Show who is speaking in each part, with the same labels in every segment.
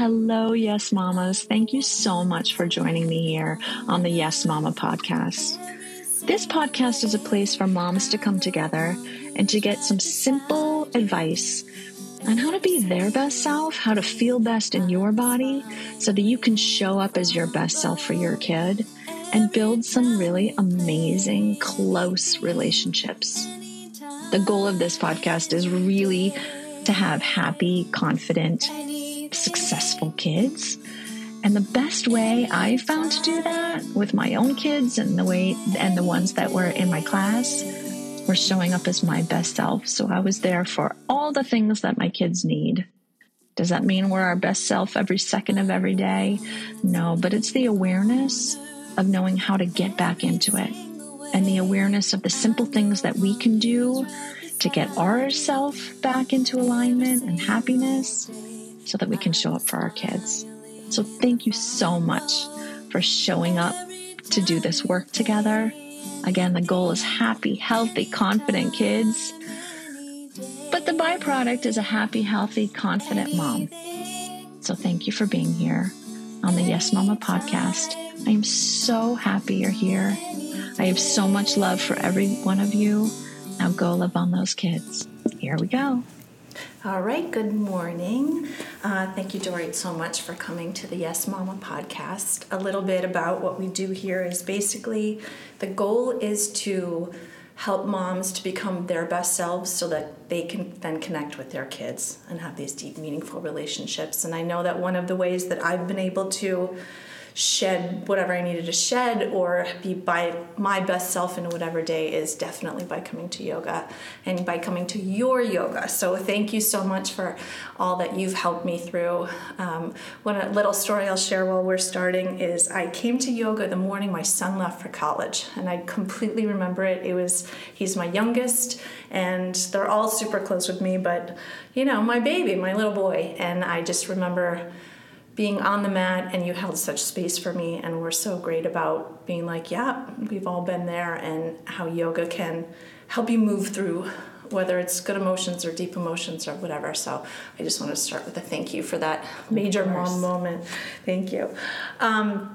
Speaker 1: Hello, Yes Mamas. Thank you so much for joining me here on the Yes Mama podcast. This podcast is a place for moms to come together and to get some simple advice on how to be their best self, how to feel best in your body so that you can show up as your best self for your kid and build some really amazing, close relationships. The goal of this podcast is really to have happy, confident, successful kids. And the best way I found to do that with my own kids and the way and the ones that were in my class were showing up as my best self. So I was there for all the things that my kids need. Does that mean we're our best self every second of every day? No, but it's the awareness of knowing how to get back into it and the awareness of the simple things that we can do to get ourself back into alignment and happiness so that we can show up for our kids. So thank you so much for showing up to do this work together. Again, the goal is happy, healthy, confident kids. But the byproduct is a happy, healthy, confident mom. So thank you for being here on the Yes Mama podcast. I am so happy you're here. I have so much love for every one of you. Now go love on those kids. Here we go.
Speaker 2: All right, good morning. Uh, thank you, Drorit, so much for coming to the Yes Mama podcast. A little bit about what we do here is basically the goal is to help moms to become their best selves so that they can then connect with their kids and have these deep, meaningful relationships. And I know that one of the ways that I've been able to shed whatever I needed to shed or be by my best self in whatever day is definitely by coming to yoga and by coming to your yoga. So thank you so much for all that you've helped me through. Um, one little story I'll share while we're starting is I came to yoga the morning my son left for college, and I completely remember it. It was he's my youngest, and they're all super close with me, but you know my baby, my little boy, and I just remember being on the mat and you held such space for me and we're so great about being like yeah we've all been there and how yoga can help you move through whether it's good emotions or deep emotions or whatever. So i just want to start with a thank you for that major mom moment. Thank you. Um,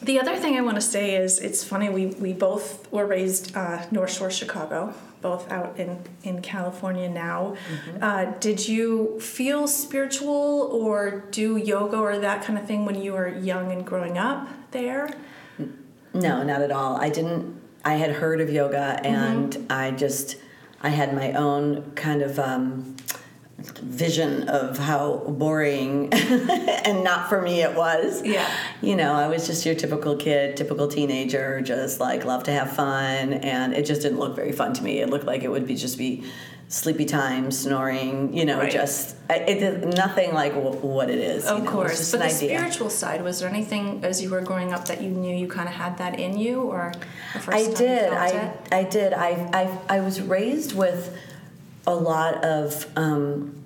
Speaker 2: the other thing I want to say is it's funny, we, we both were raised uh, North Shore, Chicago, both out in, in California now. Mm-hmm. Uh, did you feel spiritual or do yoga or that kind of thing when you were young and growing up there?
Speaker 3: No, not at all. I didn't, I had heard of yoga and mm-hmm. I just, I had my own kind of. Um, vision of how boring and not for me it was.
Speaker 2: Yeah.
Speaker 3: You know, I was just your typical kid, typical teenager, just like love to have fun and it just didn't look very fun to me. It looked like it would be just be sleepy time, snoring, you know, right. just it did nothing like w- what it is.
Speaker 2: Of
Speaker 3: you know,
Speaker 2: course. But the idea. spiritual side, was there anything as you were growing up that you knew you kind of had that in you or
Speaker 3: I did. I it? I did. I I I was raised with a lot of um,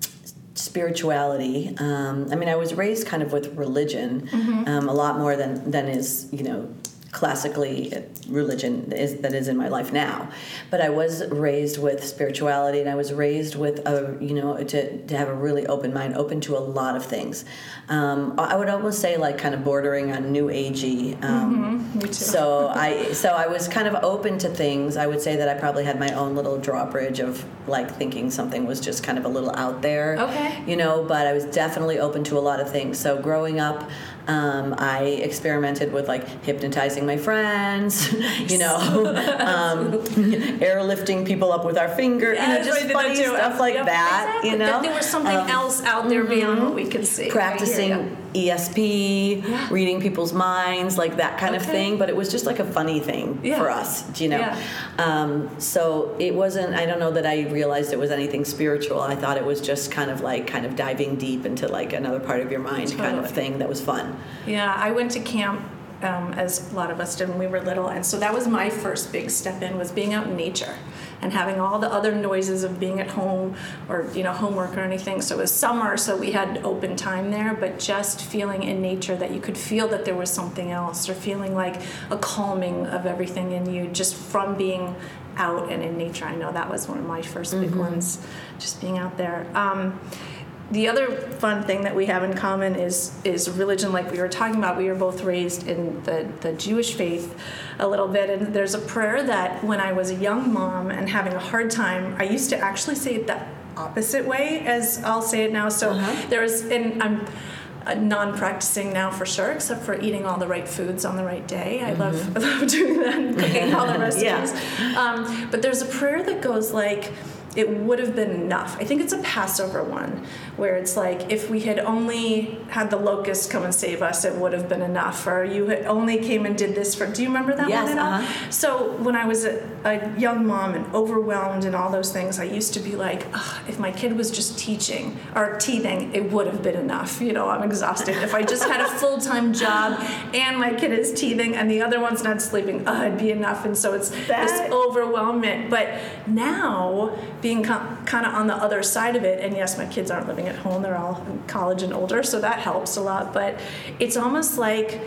Speaker 3: spirituality. Um, I mean, I was raised kind of with religion, mm-hmm. um, a lot more than than is you know classically religion is, that is in my life now. But i was raised with spirituality and i was raised with a you know to, to have a really open mind open to a lot of things. Um, i would almost say like kind of bordering on new agey um, mm-hmm. so i so i was kind of open to things. I would say that i probably had my own little drawbridge of like thinking something was just kind of a little out there
Speaker 2: okay.
Speaker 3: you know but i was definitely open to a lot of things. So growing up um, I experimented with like hypnotizing my friends, you know, um, airlifting people up with our finger, yeah, you know, just funny stuff like yep. that. Exactly. You know,
Speaker 2: that there was something um, else out there mm-hmm. beyond what we could see.
Speaker 3: Practicing ESP, yeah. reading people's minds, like that kind okay. of thing. But it was just like a funny thing yeah. for us, you know. Yeah. Um, so it wasn't. I don't know that I realized it was anything spiritual. I thought it was just kind of like kind of diving deep into like another part of your mind, totally. kind of thing that was fun.
Speaker 2: Yeah, I went to camp um, as a lot of us did when we were little, and so that was my first big step in was being out in nature and having all the other noises of being at home or you know homework or anything. So it was summer, so we had open time there, but just feeling in nature that you could feel that there was something else, or feeling like a calming of everything in you just from being out and in nature. I know that was one of my 1st mm-hmm. big ones, just being out there. Um, the other fun thing that we have in common is is religion like we were talking about we were both raised in the, the jewish faith a little bit and there's a prayer that when i was a young mom and having a hard time i used to actually say it the opposite way as i'll say it now so uh-huh. there was and i'm non-practicing now for sure, except for eating all the right foods on the right day. I mm-hmm. love I love doing that, and cooking all the recipes. yeah. um, but there's a prayer that goes like, it would have been enough. I think it's a Passover one where it's like if we had only had the locust come and save us, it would have been enough. Or you had only came and did this for. Do you remember that
Speaker 3: yes,
Speaker 2: one
Speaker 3: at all? Uh-huh.
Speaker 2: So when I was a, a, young mom and overwhelmed and all those things, I used to be like, if my kid was just teaching or teething, it would have been enough. You know, I'm exhausted. if I just had a full time job and my kid is teething and the other one's not sleeping, oh, it'd be enough. And so it's that... this overwhelmment. But now being kind of on the other side of it, and yes, my kids aren't living at home, they're all in college and older, so that helps a lot. But it's almost like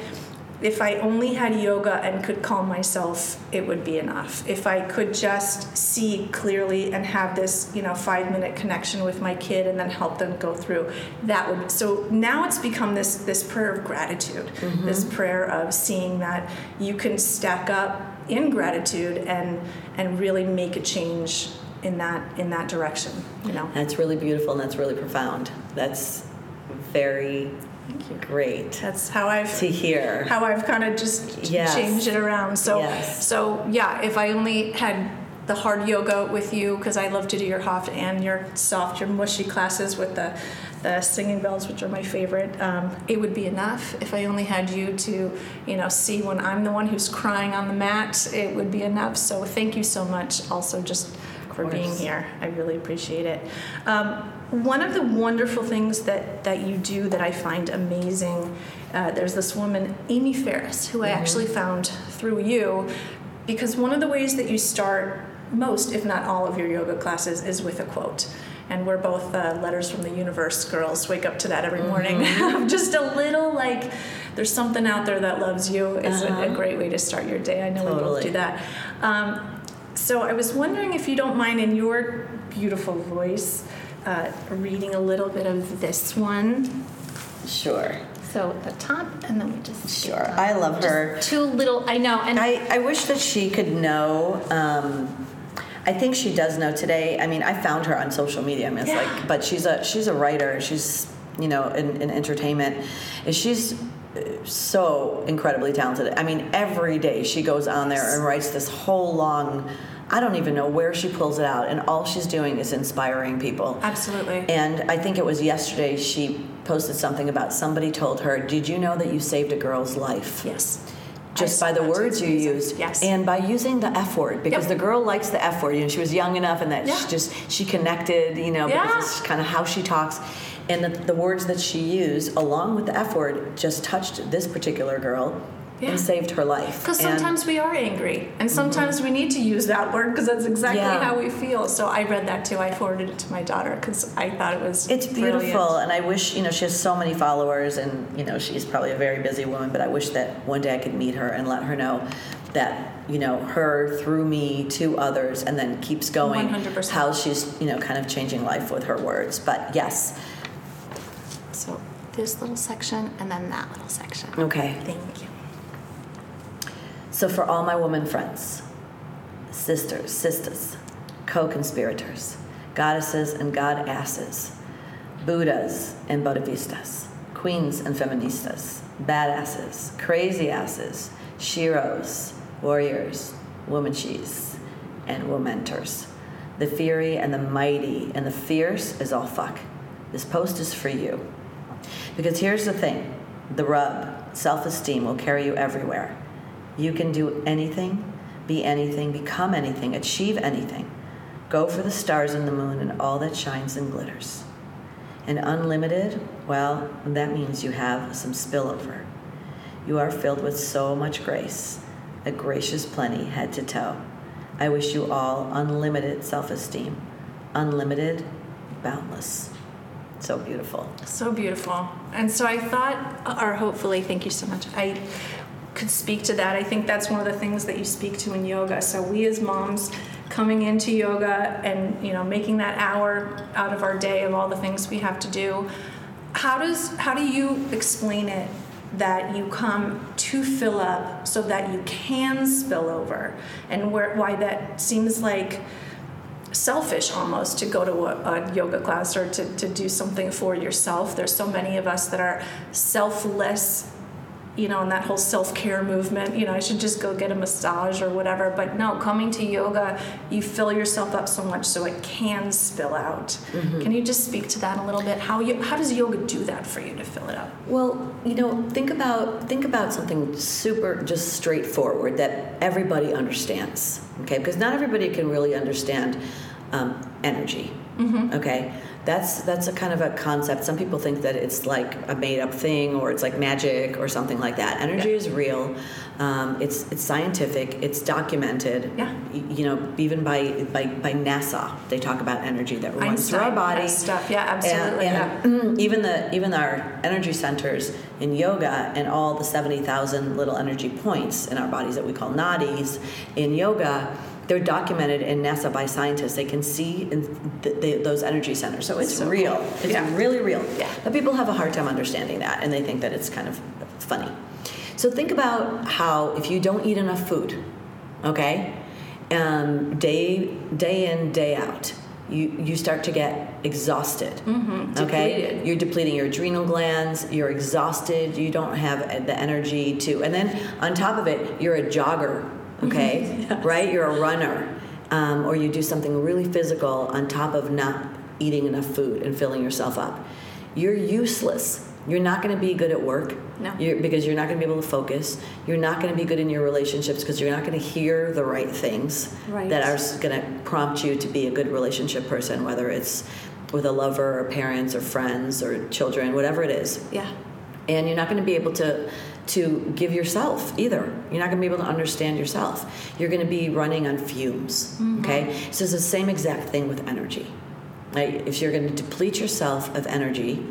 Speaker 2: if I only had yoga and could calm myself, it would be enough. If I could just see clearly and have this, you know, five minute connection with my kid and then help them go through, that would. So now it's become this this prayer of gratitude, mm-hmm. this prayer of seeing that you can stack up in gratitude and and really make a change in that in that direction you know
Speaker 3: that's really beautiful and that's really profound that's very great
Speaker 2: that's how i've
Speaker 3: to hear
Speaker 2: how i've kind of just yes. changed it around so yes. so yeah if i only had the hard yoga with you because I love to do your hot and your soft, your mushy classes with the, the singing bells, which are my favorite. Um, it would be enough if I only had you to, you know, see when I'm the one who's crying on the mat. It would be enough. So thank you so much. Also, just for being here. I really appreciate it. Um, one of the wonderful things that, that you do that I find amazing, uh, there's this woman, Amy Ferris, who mm-hmm. I actually found through you, because one of the ways that you start most, if not all, of your yoga classes is with a quote. And we're both uh, letters from the universe girls. Wake up to that every morning. Mm-hmm. Just a little like there's something out there that loves you is uh-huh. a, a, great way to start your day. I know totally. we both do that. Um, so I was wondering if you don't mind, in your beautiful voice, uh, reading a little bit of this one.
Speaker 3: Sure.
Speaker 2: So at the top, and then we just
Speaker 3: sure. I love just her.
Speaker 2: Two little. I know, and
Speaker 3: I, I wish that she could know. Um, I think she does know today. I mean, I found her on social media. I mean, it's yeah. like, but she's a she's a writer. She's you know in, in entertainment. And she's so incredibly talented. I mean, every day she goes on there and writes this whole long. I don't even know where she pulls it out, and all she's doing is inspiring people.
Speaker 2: Absolutely.
Speaker 3: And I think it was yesterday she posted something about somebody told her, "Did you know that you saved a girl's life?"
Speaker 2: Yes.
Speaker 3: Just by the words you used,
Speaker 2: yes,
Speaker 3: and by using the F word, because yep. the girl likes the F word. You know, she was young enough, and that yeah. she just she connected. You know, yeah. because it's kind of how she talks and the, the words that she used, along with the F word, just touched this particular girl yeah. and saved her life.
Speaker 2: Because sometimes we are angry, and sometimes mm-hmm. we need to use that word because that's exactly yeah. how we feel. So I read that too. I forwarded it to my daughter because I thought it was.
Speaker 3: It's
Speaker 2: beautiful,
Speaker 3: brilliant. and I wish you know she has so many followers, and you know she's probably a very busy woman. But I wish that one day I could meet her and let her know that you know her through me to others, and then keeps going.
Speaker 2: 100%.
Speaker 3: How she's you know kind of changing life with her words. But yes
Speaker 2: so this little section and then that little section.
Speaker 3: Okay.
Speaker 2: Thank you.
Speaker 3: So for all my woman friends, sisters, sisters, co-conspirators, goddesses and god asses, Buddhas and Bodhivistas, queens and feministas, badasses, crazy asses, sheroes, warriors, womenshies, and womenters. The fury and the mighty and the fierce is all fuck. This post is for you. Because here's the thing the rub self esteem will carry you everywhere. You can do anything, be anything, become anything, achieve anything. Go for the stars and the moon and all that shines and glitters. And unlimited, well, that means you have some spillover. You are filled with so much grace, a gracious plenty head to toe. I wish you all unlimited self esteem, unlimited, boundless. So beautiful.
Speaker 2: So beautiful. And so I thought, or hopefully, thank you so much. I could speak to that. I think that's one of the things that you speak to in yoga. So we as moms coming into yoga and you know making that hour out of our day of all the things we have to do how does how do you explain it that you come to fill up so that you can spill over and where, why that seems like selfish almost to go to a, a, yoga class or to, to do something for yourself there's so many of us that are selfless you know, in that whole self care movement, you know, I should just go get a massage or whatever. But no, coming to yoga, you fill yourself up so much so it can spill out. Mm-hmm. Can you just speak to that a little bit? How you, how does yoga do that for you to fill it up?
Speaker 3: Well, you know, think about think about something super just straightforward that everybody understands. Okay, because not everybody can really understand um, energy. Mm-hmm. Okay that's that's a kind of a concept. Some people think that it's like a made up thing or it's like magic or something like that. Energy yeah. is real. Um, it's it's scientific. It's documented.
Speaker 2: Yeah.
Speaker 3: You, know, even by, by by NASA, they talk about energy that runs through our body.
Speaker 2: Stuff. Yeah, absolutely.
Speaker 3: And, and yeah. even the even our energy centers in yoga and all the seventy thousand little energy points in our bodies that we call nadis in yoga they're documented in NASA by scientists. They can see in th- those energy centers. So it's so real. Cool. It's yeah. really real.
Speaker 2: Yeah.
Speaker 3: But people have a hard time understanding that, and they think that it's kind of funny. So think about how if you don't eat enough food, okay, um, day day in day out, you you start to get exhausted.
Speaker 2: Mm-hmm.
Speaker 3: Okay,
Speaker 2: depleted.
Speaker 3: you're depleting your adrenal glands. You're exhausted. You don't have the energy to, and then on top of it, you're a jogger okay? Right? You're a runner, um, or you do something really physical on top of not eating enough food and filling yourself up. You're useless. You're not going to be good at work
Speaker 2: no.
Speaker 3: you're, because you're not going to be able to focus. You're not going to be good in your relationships because you're not going to hear the right things
Speaker 2: right.
Speaker 3: that are going to prompt you to be a good relationship person, whether it's with a lover or parents or friends or children, whatever it is.
Speaker 2: Yeah.
Speaker 3: And you're not going to be able to to give yourself either. You're not going to be able to understand yourself. You're going to be running on fumes. Mm-hmm. Okay? So it's the same exact thing with energy. Right? If you're going to deplete yourself of energy,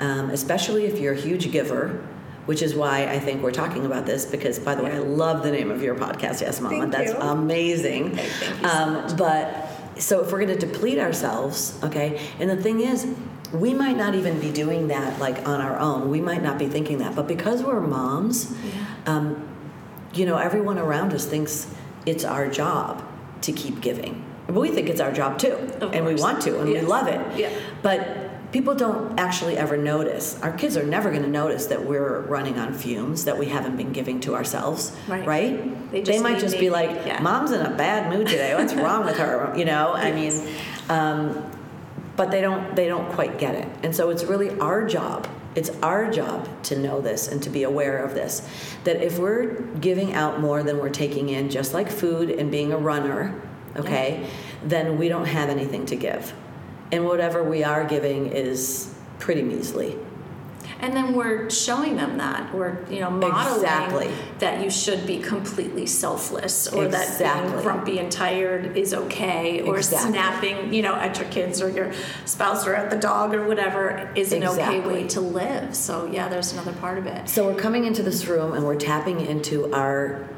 Speaker 3: um, especially if you're a huge giver, which is why I think we're talking about this because, by the way, I love the name of your podcast, Yes Mama.
Speaker 2: Thank
Speaker 3: That's
Speaker 2: you.
Speaker 3: amazing.
Speaker 2: Okay, thank you so um.
Speaker 3: But so if we're going to deplete ourselves, okay, and the thing is, we might not even be doing that like on our own. We might not be thinking that, but because we're moms,
Speaker 2: yeah.
Speaker 3: um, you know, everyone around us thinks it's our job to keep giving. We think it's our job too,
Speaker 2: of
Speaker 3: and
Speaker 2: course.
Speaker 3: we want to, and
Speaker 2: yes.
Speaker 3: we love it.
Speaker 2: Yeah.
Speaker 3: But people don't actually ever notice. Our kids are never going to notice that we're running on fumes that we haven't been giving to ourselves,
Speaker 2: right?
Speaker 3: right?
Speaker 2: They,
Speaker 3: they might just be like,
Speaker 2: yeah.
Speaker 3: "Mom's in a bad mood today. What's wrong with her?" You know. Yes. I mean. Um, but they don't they don't quite get it. And so it's really our job it's our job to know this and to be aware of this that if we're giving out more than we're taking in just like food and being a runner okay yeah. then we don't have anything to give. And whatever we are giving is pretty measly
Speaker 2: and then we're showing them that we're you know modeling
Speaker 3: exactly.
Speaker 2: that you should be completely selfless or
Speaker 3: exactly.
Speaker 2: that being grumpy and tired is okay or
Speaker 3: exactly.
Speaker 2: snapping you know at your kids or your spouse or at the dog or whatever is an okay way to live so yeah there's another part of it
Speaker 3: so we're coming into this room and we're tapping into our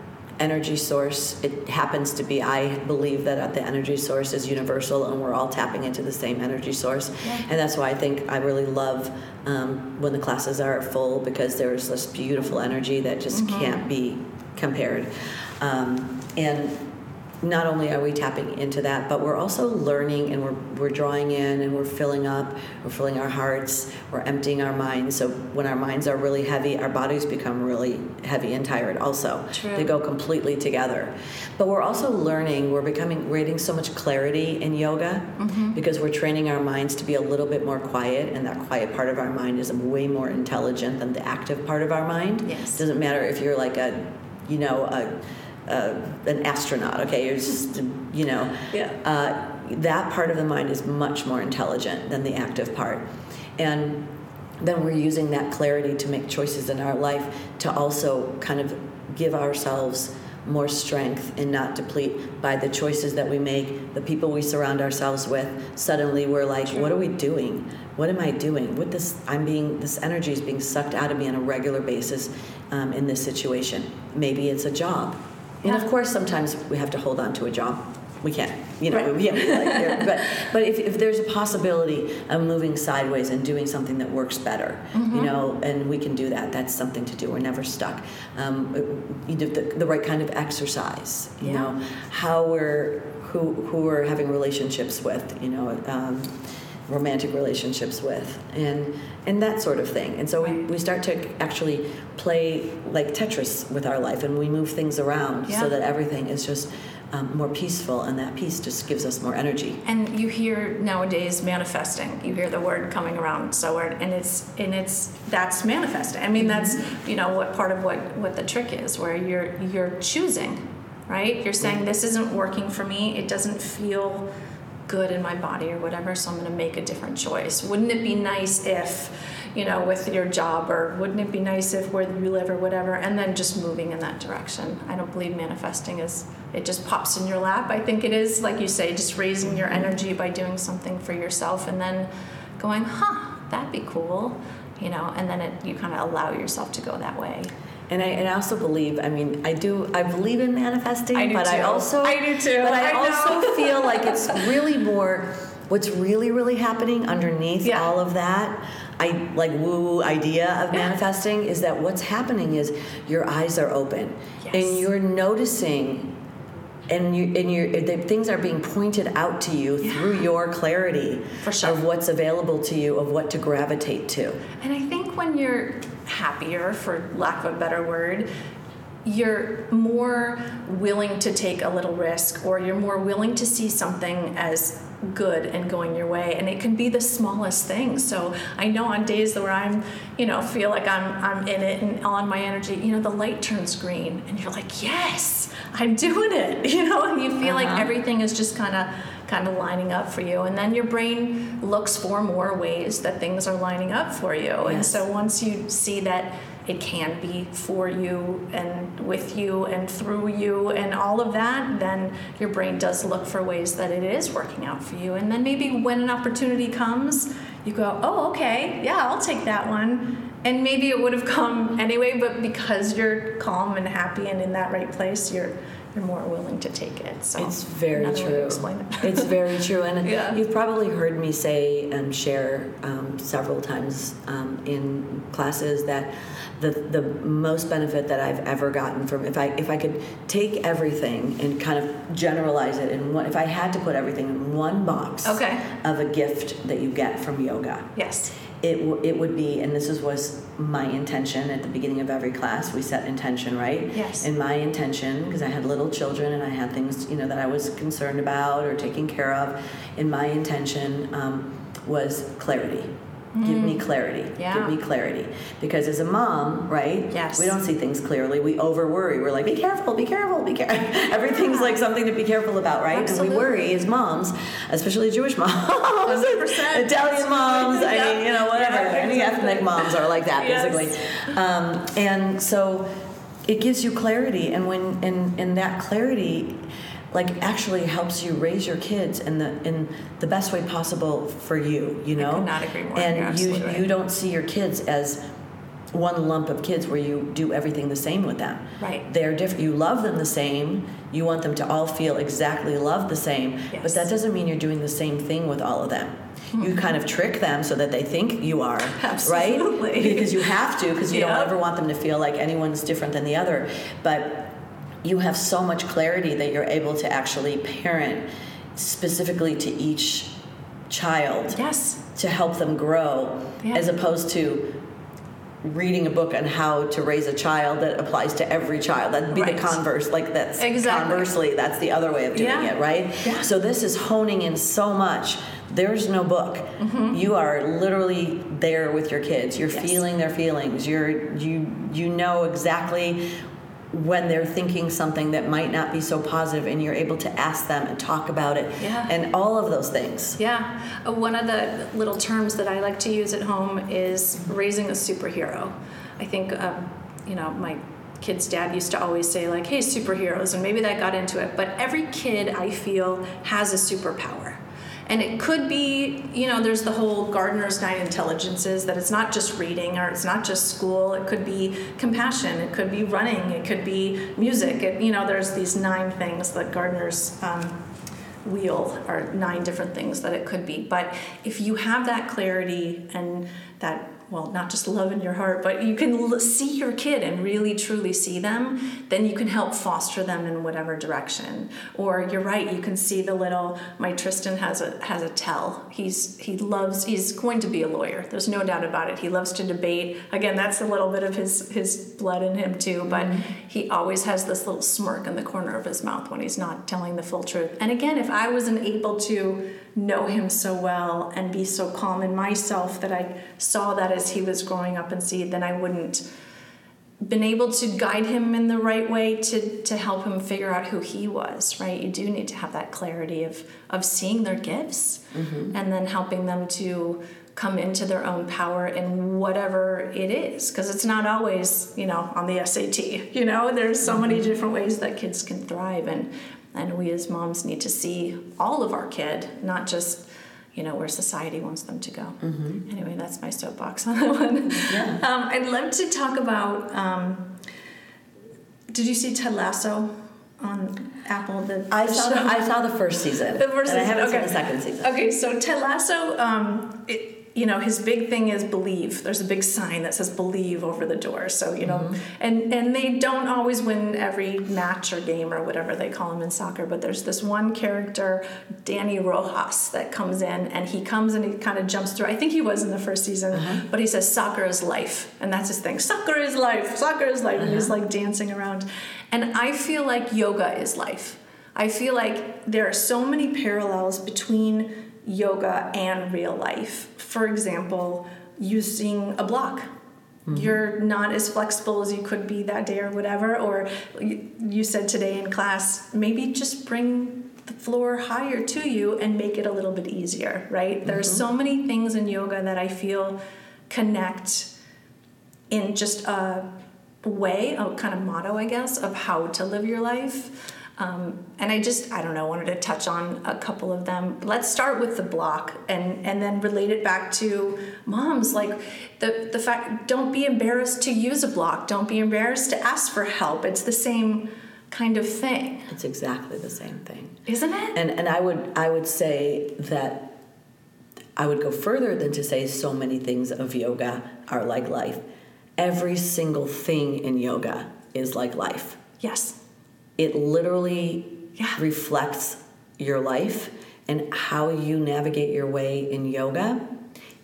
Speaker 3: energy source. It happens to be, I believe that the energy source is universal and we're all tapping into the same energy source.
Speaker 2: Yeah.
Speaker 3: And that's why I think I really love um, when the classes are full because there's this beautiful energy that just mm-hmm. can't be compared. Um, and not only are we tapping into that, but we're also learning and we're, we're drawing in and we're filling up, we're filling our hearts, we're emptying our minds. So when our minds are really heavy, our bodies become really heavy and tired also.
Speaker 2: True.
Speaker 3: They go completely together. But we're also learning, we're becoming, we're getting so much clarity in yoga
Speaker 2: mm-hmm.
Speaker 3: because we're training our minds to be a little bit more quiet, and that quiet part of our mind is way more intelligent than the active part of our mind.
Speaker 2: Yes.
Speaker 3: Doesn't matter if you're like a, you know, a uh, an astronaut. Okay, you're just you know.
Speaker 2: Yeah.
Speaker 3: Uh, that part of the mind is much more intelligent than the active part, and then we're using that clarity to make choices in our life to also kind of give ourselves more strength and not deplete by the choices that we make, the people we surround ourselves with. Suddenly we're like,
Speaker 2: True.
Speaker 3: what are we doing? What am I doing? What this I'm being this energy is being sucked out of me on a regular basis um, in this situation. Maybe it's a job. And of course, sometimes we have to hold on to a job. we can't, you know,
Speaker 2: Right.
Speaker 3: like. But, but if, if there's a possibility of moving sideways and doing something that works better,
Speaker 2: Mm-hmm.
Speaker 3: you know, and we can do that, that's something to do. We're never stuck. Um, you do the, the right kind of exercise, you
Speaker 2: Yeah.
Speaker 3: know, how we're, who, who we're having relationships with, you know, um, romantic relationships with and and that sort of thing and so we, we start to actually play like tetris with our life and we move things around
Speaker 2: Yeah.
Speaker 3: so that everything is just um, more peaceful and that peace just gives us more energy
Speaker 2: And you hear nowadays manifesting. You hear the word coming around so word, and it's and it's that's manifesting. I mean, that's you know what part of what what the trick is, where you're you're choosing, right? You're saying this isn't working for me. It doesn't feel good in my body or whatever, so I'm going to make a different choice. Wouldn't it be nice if, you know, with your job, or wouldn't it be nice if where you live or whatever, and then just moving in that direction. I don't believe manifesting is it just pops in your lap. I think it is like you say, just raising your mm-hmm. energy by doing something for yourself, and then going, huh, that'd be cool, you know, and then it, you kind of allow yourself to go that way.
Speaker 3: And I, and I also believe I mean I do I believe in manifesting
Speaker 2: I do
Speaker 3: but I
Speaker 2: too.
Speaker 3: also
Speaker 2: I do too.
Speaker 3: but I,
Speaker 2: I
Speaker 3: also feel like it's really more what's really really happening underneath
Speaker 2: Yeah.
Speaker 3: all of that I like woo woo idea of
Speaker 2: Yeah.
Speaker 3: manifesting is that what's happening is your eyes are open
Speaker 2: Yes.
Speaker 3: and you're noticing and you and you the things are being pointed out to you through your clarity
Speaker 2: For sure.
Speaker 3: of what's available to you of what to gravitate to
Speaker 2: And I think when you're happier, for lack of a better word, you're more willing to take a little risk or you're more willing to see something as good and going your way and it can be the smallest thing so i know on days where i'm you know feel like i'm i'm in it and on my energy you know the light turns green and you're like yes i'm doing it you know and you feel like
Speaker 3: Uh-huh.
Speaker 2: everything is just kind of kind of lining up for you and then your brain looks for more ways that things are lining up for you and so once you see that it can be for you and with you and through you and all of that, then your brain does look for ways that it is working out for you. And then maybe when an opportunity comes, you go, oh, okay, yeah, I'll take that one. And maybe it would have come anyway, but because you're calm and happy and in that right place, you're you're more willing to take it. So
Speaker 3: It's very
Speaker 2: another way to
Speaker 3: true.
Speaker 2: explain it.
Speaker 3: it's very true, and
Speaker 2: Yeah.
Speaker 3: you've probably heard me say and share um, several times um, in classes that the the most benefit that I've ever gotten from if I if I could take everything and kind of generalize it and if I had to put everything in one box
Speaker 2: Okay.
Speaker 3: of a gift that you get from yoga
Speaker 2: yes.
Speaker 3: It, w- it would be, and this is, was my intention at the beginning of every class. We set intention, right?
Speaker 2: Yes.
Speaker 3: And my intention, because I had little children and I had things, you know, that I was concerned about or taking care of, and my intention um, was clarity. Give me clarity.
Speaker 2: Mm. Yeah.
Speaker 3: Give me clarity. Because as a mom, right?
Speaker 2: Yes.
Speaker 3: We don't see things clearly. We over worry. We're like, be careful, be careful, be careful. Everything's like something to be careful about, right? And we worry as moms, especially Jewish moms,
Speaker 2: 100%.
Speaker 3: Italian moms. I
Speaker 2: Yeah.
Speaker 3: mean, you know, whatever.
Speaker 2: Yeah,
Speaker 3: Any ethnic moms are like that,
Speaker 2: Yes.
Speaker 3: basically. Um, and so it gives you clarity, and when and and that clarity, like actually helps you raise your kids in the in the best way possible for you. You know,
Speaker 2: could not agree more.
Speaker 3: And you
Speaker 2: absolutely
Speaker 3: you don't see your kids as one lump of kids where you do everything the same with them.
Speaker 2: Right.
Speaker 3: They're different. You love them the same. You want them to all feel exactly loved the same.
Speaker 2: Yes.
Speaker 3: But that doesn't mean you're doing the same thing with all of them. Hmm. You kind of trick them so that they think you are,
Speaker 2: Absolutely.
Speaker 3: right? Because you have to, because you
Speaker 2: Yep.
Speaker 3: don't ever want them to feel like anyone's different than the other. But you have so much clarity that you're able to actually parent specifically to each child
Speaker 2: Yes.
Speaker 3: to help them grow
Speaker 2: Yeah.
Speaker 3: as opposed to reading a book on how to raise a child that applies to every child that'd be
Speaker 2: Right.
Speaker 3: the converse like that's
Speaker 2: Exactly.
Speaker 3: conversely that's the other way of doing
Speaker 2: Yeah.
Speaker 3: it right
Speaker 2: Yeah.
Speaker 3: so this is honing in so much there's no book you are literally there with your kids you're
Speaker 2: Mm-hmm. Yes.
Speaker 3: feeling their feelings you're you you know exactly when they're thinking something that might not be so positive and you're able to ask them and talk about it
Speaker 2: Yeah.
Speaker 3: and all of those things
Speaker 2: Yeah, uh, one of the little terms that I like to use at home is raising a superhero. I think, um, you know, my kid's dad used to always say, like, hey, superheroes, and maybe that got into it. But every kid, I feel, has a superpower. And it could be, you know, there's the whole Gardner's Nine Intelligences that it's not just reading or it's not just school. It could be compassion. It could be running. It could be music. It, you know, there's these nine things that Gardner's um, wheel or nine different things that it could be. But if you have that clarity and that well, not just love in your heart, but you can see your kid and really truly see them, then you can help foster them in whatever direction. Or you're right, you can see the little. My Tristan has a has a tell. He's he loves. He's going to be a lawyer. There's no doubt about it. He loves to debate. Again, that's a little bit of his his blood in him too. But mm-hmm. he always has this little smirk in the corner of his mouth when he's not telling the full truth. And again, if I wasn't able to know him so well and be so calm in myself that I saw that as he was growing up and see, then I wouldn't been able to guide him in the right way to to help him figure out who he was right you do need to have that clarity of of seeing their gifts mm-hmm. and then helping them to come into their own power in whatever it is because it's not always you know on the SAT you know there's so mm-hmm. many different ways that kids can thrive and and we as moms need to see all of our kid not just you know where society wants them to go mm-hmm. anyway that's my soapbox on that one yeah. um, i'd love to talk about um, did you see ted lasso on Apple. The,
Speaker 3: I saw the, I saw the first season.
Speaker 2: The first
Speaker 3: season. I haven't
Speaker 2: okay.
Speaker 3: seen the second season.
Speaker 2: Okay, so Ted Lasso, um, it, you know his big thing is believe there's a big sign that says believe over the door so you know mm-hmm. and and they don't always win every match or game or whatever they call them in soccer but there's this one character Dani Rojas that comes in and he comes and he kind of jumps through i think he was in the first season uh-huh. but he says soccer is life and that's his thing soccer is life soccer is life uh-huh. and he's uh-huh. like dancing around and i feel like yoga is life i feel like there are so many parallels between yoga and real life. For example, using a block. Mm-hmm. You're not as flexible as you could be that day or whatever. Or you said today in class, maybe just bring the floor higher to you and make it a little bit easier, right? Mm-hmm. There's so many things in yoga that I feel connect in just a way, a kind of motto, I guess, of how to live your life. Um, and I just, I don't know, wanted to touch on a couple of them. Let's start with the block and, and then relate it back to moms. Like the, the fact, don't be embarrassed to use a block, don't be embarrassed to ask for help. It's the same kind of thing.
Speaker 3: It's exactly the same thing.
Speaker 2: Isn't it?
Speaker 3: And, and I, would, I would say that I would go further than to say so many things of yoga are like life. Every single thing in yoga is like life.
Speaker 2: Yes
Speaker 3: it literally yeah. reflects your life and how you navigate your way in yoga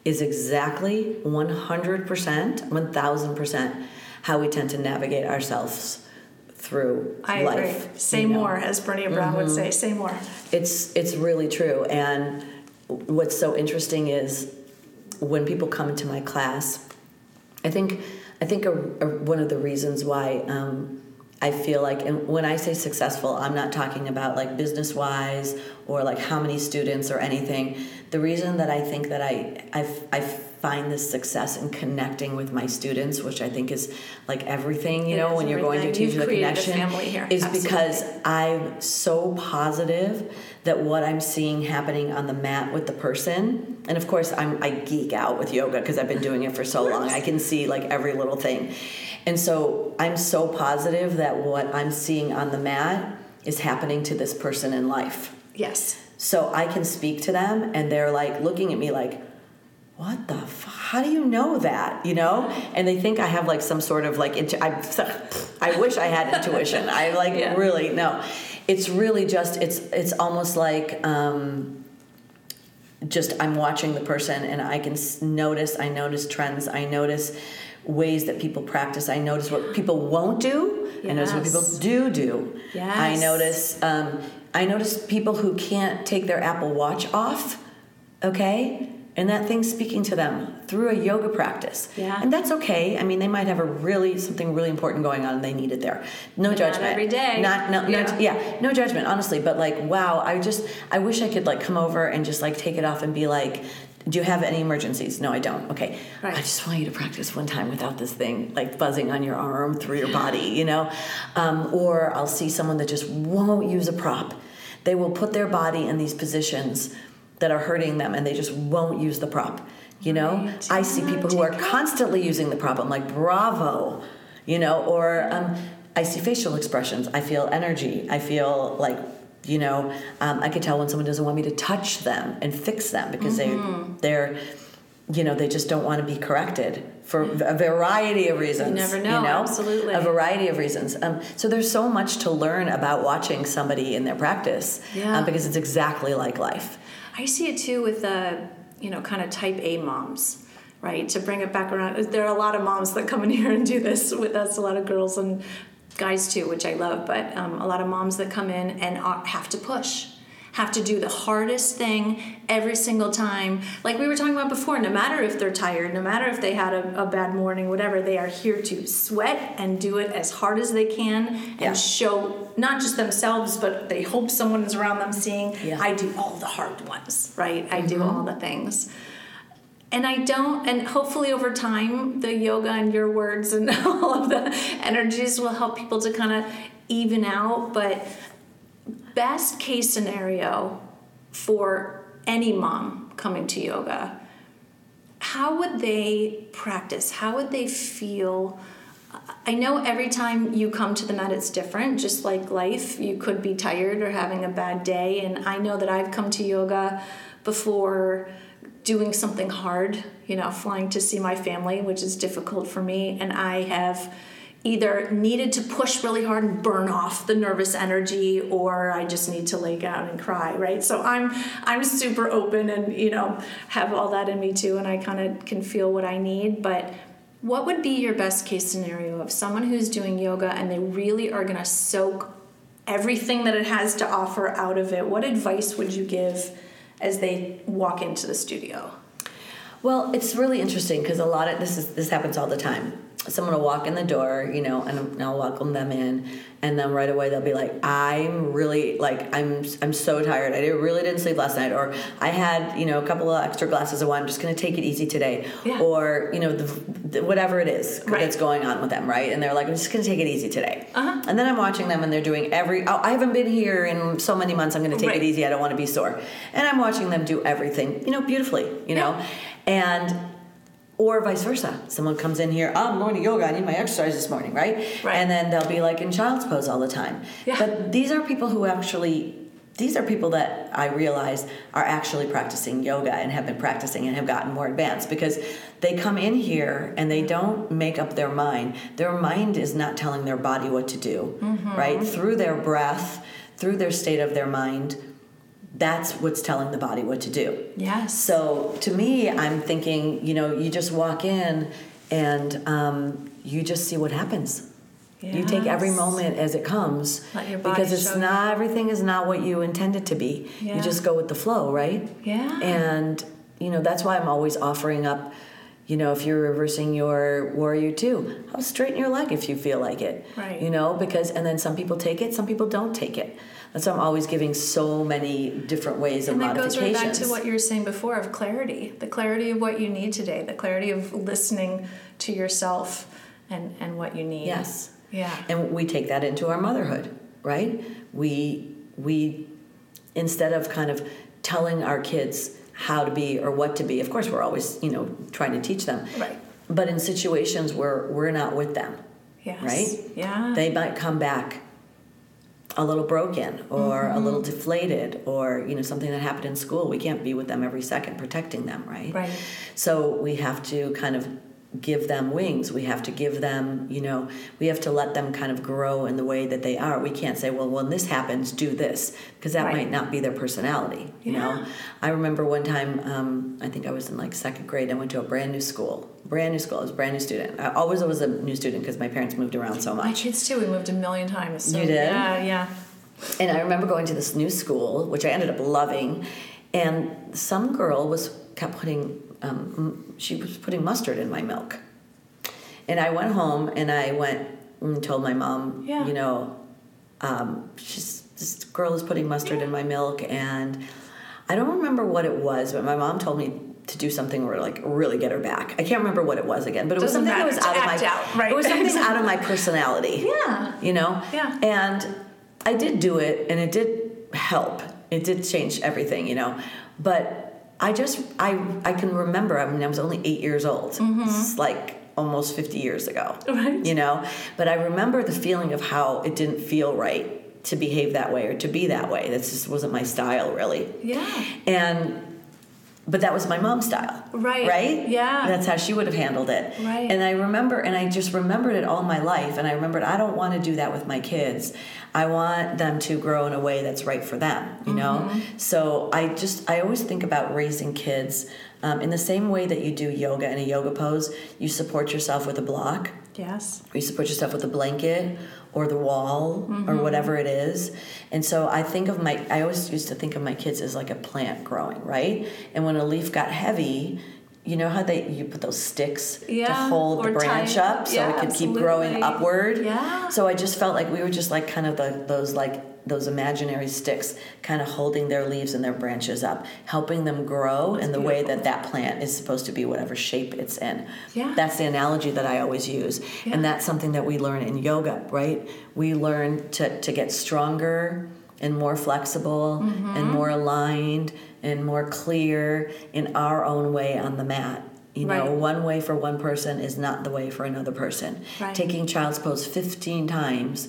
Speaker 3: is exactly 100%, 1000% how we tend to navigate ourselves through
Speaker 2: I
Speaker 3: life.
Speaker 2: Agree. Say know? more, as Brené Brown mm-hmm. would say, say more.
Speaker 3: It's it's really true. And what's so interesting is when people come into my class, I think I think a, a, one of the reasons why um, I feel like, and when I say successful, I'm not talking about like business wise or like how many students or anything. The reason that I think that I, I, I find this success in connecting with my students, which I think is like everything, you it know, when you're going to teach the connection, is Absolutely. because I'm so positive that what I'm seeing happening on the mat with the person, and of course I'm I geek out with yoga because I've been doing it for so long. I can see like every little thing. And so I'm so positive that what I'm seeing on the mat is happening to this person in life.
Speaker 2: Yes.
Speaker 3: So I can speak to them and they're like looking at me like, what the f- how do you know that you know and they think i have like some sort of like intu- I, I wish i had intuition i like yeah. really no it's really just it's it's almost like um, just i'm watching the person and i can notice i notice trends i notice ways that people practice. I notice what people won't do. Yes. I notice what people do do.
Speaker 2: Yes.
Speaker 3: I notice. Um, I notice people who can't take their Apple Watch off. Okay, and that thing's speaking to them through a yoga practice.
Speaker 2: Yeah.
Speaker 3: And that's okay. I mean, they might have a really something really important going on and they need it there. No
Speaker 2: but
Speaker 3: judgment.
Speaker 2: Not every day.
Speaker 3: Not no yeah. no yeah, no judgment, honestly, but like wow, I just I wish I could like come over and just like take it off and be like do you have any emergencies? No, I don't. Okay. Right. I just want you to practice one time without this thing like buzzing on your arm through your body, you know? Um, or I'll see someone that just won't use a prop. They will put their body in these positions that are hurting them and they just won't use the prop. You know, right. I see people who are constantly using the prop. I'm like, bravo, you know, or um, I see facial expressions. I feel energy. I feel like You know, um, I could tell when someone doesn't want me to touch them and fix them because
Speaker 2: Mm-hmm.
Speaker 3: they they're you know they just don't want to be corrected for a variety of reasons.
Speaker 2: You never know, absolutely.
Speaker 3: a variety of reasons. Um, so there's so much to learn about watching somebody in their practice
Speaker 2: Yeah.
Speaker 3: um, because it's exactly like life.
Speaker 2: I see it too with the, you know, kind of type A moms, right? To bring it back around, there are a lot of moms that come in here and do this with us, a lot of girls and guys too, which I love, but um, a lot of moms that come in and have to push, have to do the hardest thing every single time. Like we were talking about before, no matter if they're tired, no matter if they had a, a bad morning, whatever, they are here to sweat and do it as hard as they can and
Speaker 3: Yeah.
Speaker 2: show not just themselves, but they hope someone is around them seeing,
Speaker 3: Yeah.
Speaker 2: I do all the hard ones, right? I do all the things. And I don't, and hopefully over time, the yoga and your words and all of the energies will help people to kind of even out. But best case scenario for any mom coming to yoga, how would they practice? How would they feel? I know every time you come to the mat, it's different. Just like life, you could be tired or having a bad day. And I know that I've come to yoga before doing something hard, you know, flying to see my family, which is difficult for me. And I have either needed to push really hard and burn off the nervous energy or I just need to lay down and cry, right? So I'm I'm super open and, you know, have all that in me too and I kind of can feel what I need, but what would be your best case scenario of someone who's doing yoga and they really are going to soak everything that it has to offer out of it? What advice would you give as they walk into the studio?
Speaker 3: Well, it's really interesting because a lot of this is this happens all the time. Someone will walk in the door, you know, and I'll welcome them in, and then right away they'll be like, "I'm really like I'm I'm so tired. I really didn't sleep last night, or I had you know a couple of extra glasses of wine. I'm just going to take it easy today,
Speaker 2: Yeah.
Speaker 3: or you know the, the, whatever it is
Speaker 2: Right.
Speaker 3: that's going on with them, right? And they're like, "I'm just going to take it easy today."
Speaker 2: Uh-huh.
Speaker 3: And then I'm watching them, and they're doing every. Oh, I haven't been here in so many months. I'm going to take
Speaker 2: Right.
Speaker 3: it easy. I don't want to be sore. And I'm watching them do everything, you know, beautifully, you know, and or vice versa. Someone comes in here, I'm going to yoga. I need my exercise this morning, right?
Speaker 2: Right.
Speaker 3: And then they'll be like in child's pose all the time.
Speaker 2: Yeah.
Speaker 3: But these are people who actually. These are people that I realize are actually practicing yoga and have been practicing and have gotten more advanced because they come in here and they don't make up their mind. Their mind is not telling their body what to do,
Speaker 2: Mm-hmm.
Speaker 3: right? Through their breath, through their state of their mind, that's what's telling the body what to do.
Speaker 2: Yes.
Speaker 3: So to me, I'm thinking, you know, you just walk in and um, you just see what happens. You take every moment as it comes
Speaker 2: Let your body
Speaker 3: because it's
Speaker 2: show you.
Speaker 3: not everything is not what you intend it to be.
Speaker 2: Yeah.
Speaker 3: You just go with the flow, right?
Speaker 2: Yeah.
Speaker 3: And you know that's why I'm always offering up. You know, if you're reversing your warrior two, I'll straighten your leg if you feel like it.
Speaker 2: Right.
Speaker 3: You know, because and then some people take it, some people don't take it. That's why I'm always giving so many different ways of
Speaker 2: And that goes right back to what you were saying before of clarity, the clarity of what you need today, the clarity of listening to yourself and, and what you need.
Speaker 3: Yes.
Speaker 2: Yeah.
Speaker 3: and we take that into our motherhood right we we instead of kind of telling our kids how to be or what to be of course we're always you know trying to teach them
Speaker 2: Right.
Speaker 3: but in situations where we're not with them
Speaker 2: Yes.
Speaker 3: right
Speaker 2: Yeah.
Speaker 3: they might come back a little broken or a
Speaker 2: Mm-hmm.
Speaker 3: little deflated or you know something that happened in school we can't be with them every second protecting them right
Speaker 2: Right.
Speaker 3: so we have to kind of give them wings we have to give them you know we have to let them kind of grow in the way that they are we can't say well when this happens do this because that
Speaker 2: Right.
Speaker 3: might not be their personality you
Speaker 2: Yeah.
Speaker 3: know i remember one time um, i think i was in like second grade i went to a brand new school brand new school i was a brand new student i always was a new student because my parents moved around so much
Speaker 2: My kids too. We moved a million times. So
Speaker 3: You did?
Speaker 2: Yeah, yeah.
Speaker 3: and I remember going to this new school, which I ended up loving, and some girl was kept putting um, she was putting mustard in my milk, and I went home and I went and told my mom,
Speaker 2: Yeah.
Speaker 3: you know, um, she's this girl is putting mustard in my milk, and I don't remember what it was, but my mom told me. To do something or like really get her back. I can't remember what it was again, but it was
Speaker 2: Doesn't
Speaker 3: something that was out of my
Speaker 2: out, right.
Speaker 3: it was something out of my personality
Speaker 2: Yeah.
Speaker 3: you know
Speaker 2: Yeah.
Speaker 3: and i did do it and it did help it did change everything you know but i just i i can remember i mean i was only eight years old mm-hmm. it's like almost 50 years ago
Speaker 2: Right.
Speaker 3: you know but i remember the feeling of how it didn't feel right to behave that way or to be that way. This just wasn't my style, really.
Speaker 2: Yeah.
Speaker 3: And but that was my mom's style.
Speaker 2: Right.
Speaker 3: Right?
Speaker 2: Yeah.
Speaker 3: That's how she would have handled it.
Speaker 2: Right.
Speaker 3: And I remember, and I just remembered it all my life. And I remembered, I don't want to do that with my kids. I want them to grow in a way that's right for them, you know?
Speaker 2: Mm-hmm.
Speaker 3: So I just, I always think about raising kids um, in the same way that you do yoga in a yoga pose. You support yourself with a block,
Speaker 2: Yes.
Speaker 3: or you support yourself with a blanket or the wall or
Speaker 2: Mm-hmm.
Speaker 3: whatever it is. And so I think of my, I always used to think of my kids as like a plant growing, right? And when a leaf got heavy, you know how they you put those sticks to hold the
Speaker 2: or tie
Speaker 3: branch up so
Speaker 2: Yeah,
Speaker 3: it could keep growing upward.
Speaker 2: Yeah.
Speaker 3: So I just felt like we were just like kind of the, those like those imaginary sticks kind of holding their leaves and their branches up, helping them grow in the way that that plant is supposed to be whatever shape it's in.
Speaker 2: Yeah.
Speaker 3: That's the analogy that I always use.
Speaker 2: Yeah.
Speaker 3: And that's something that we learn in yoga, right? We learn to, to get stronger and more flexible
Speaker 2: Mm-hmm.
Speaker 3: and more aligned and more clear in our own way on the mat. You know,
Speaker 2: Right.
Speaker 3: one way for one person is not the way for another person.
Speaker 2: Right.
Speaker 3: Taking child's pose 15 times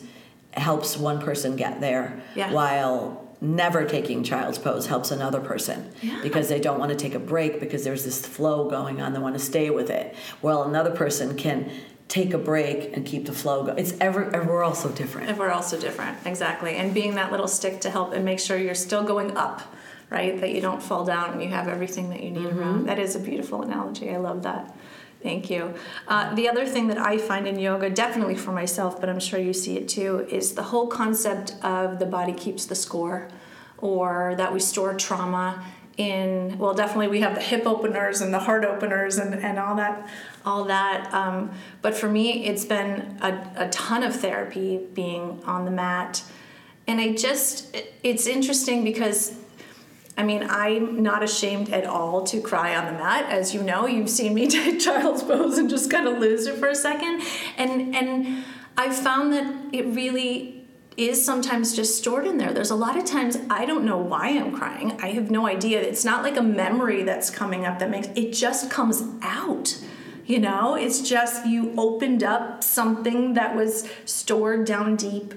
Speaker 3: helps one person get there
Speaker 2: Yeah.
Speaker 3: while never taking child's pose helps another person
Speaker 2: Yeah.
Speaker 3: because they don't want to take a break because there's this flow going on they want to stay with it while another person can take a break and keep the flow going it's ever we're all so different
Speaker 2: And we're all so different, exactly. And being that little stick to help and make sure you're still going up, right? That you don't fall down and you have everything that you need mm-hmm. around. That is a beautiful analogy. I love that. Thank you. Uh, the other thing that I find in yoga, definitely for myself, but I'm sure you see it too, is the whole concept of the body keeps the score or that we store trauma in well definitely we have the hip openers and the heart openers and, and all that all that um, but for me it's been a, a ton of therapy being on the mat and i just it's interesting because I mean, I'm not ashamed at all to cry on the mat. As you know, you've seen me take child's pose and just kind of lose it for a second. And and I've found that it really is sometimes just stored in there. There's a lot of times I don't know why I'm crying. I have no idea. It's not like a memory that's coming up that makes it just comes out. You know, it's just you opened up something that was stored down deep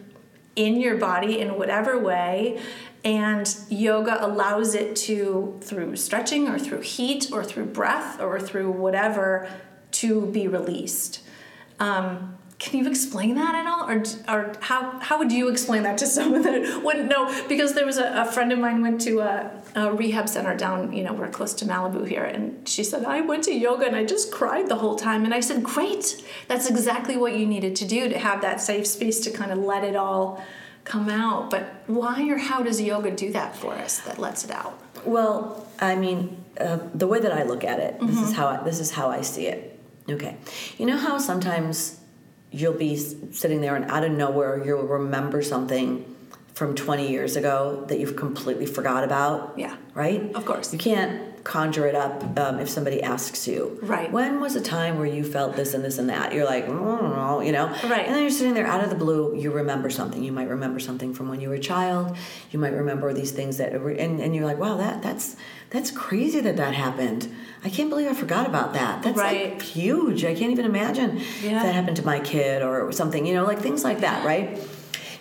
Speaker 2: in your body in whatever way and yoga allows it to through stretching or through heat or through breath or through whatever to be released. Um, can you explain that at all? Or, or how, how would you explain that to someone that wouldn't know? Because there was a, a friend of mine went to a, a rehab center down you know we're close to malibu here and she said i went to yoga and i just cried the whole time. And i said great. That's exactly what you needed to do to have that safe space to kind of let it all come out. But why or how does yoga do that for us that lets it out?
Speaker 3: Well, I mean, uh, the way that I look at it, this is how I, this is how I see it. Okay, you know how sometimes you'll be sitting there and out of nowhere you'll remember something from 20 years ago that you've completely forgot about.
Speaker 2: Yeah.
Speaker 3: Right.
Speaker 2: Of course.
Speaker 3: You can't conjure it up um, if somebody asks you.
Speaker 2: Right.
Speaker 3: When was a time where you felt this and this and that? You're like, "Mm, I don't know, you know.
Speaker 2: Right.
Speaker 3: And then you're sitting there out of the blue. You remember something. You might remember something from when you were a child. You might remember these things that, were, and, and you're like, wow, that that's that's crazy that that happened. I can't believe I forgot about that. That's
Speaker 2: Right.
Speaker 3: like huge. I can't even imagine
Speaker 2: Yeah.
Speaker 3: if that happened to my kid or something. You know, like things like that, right?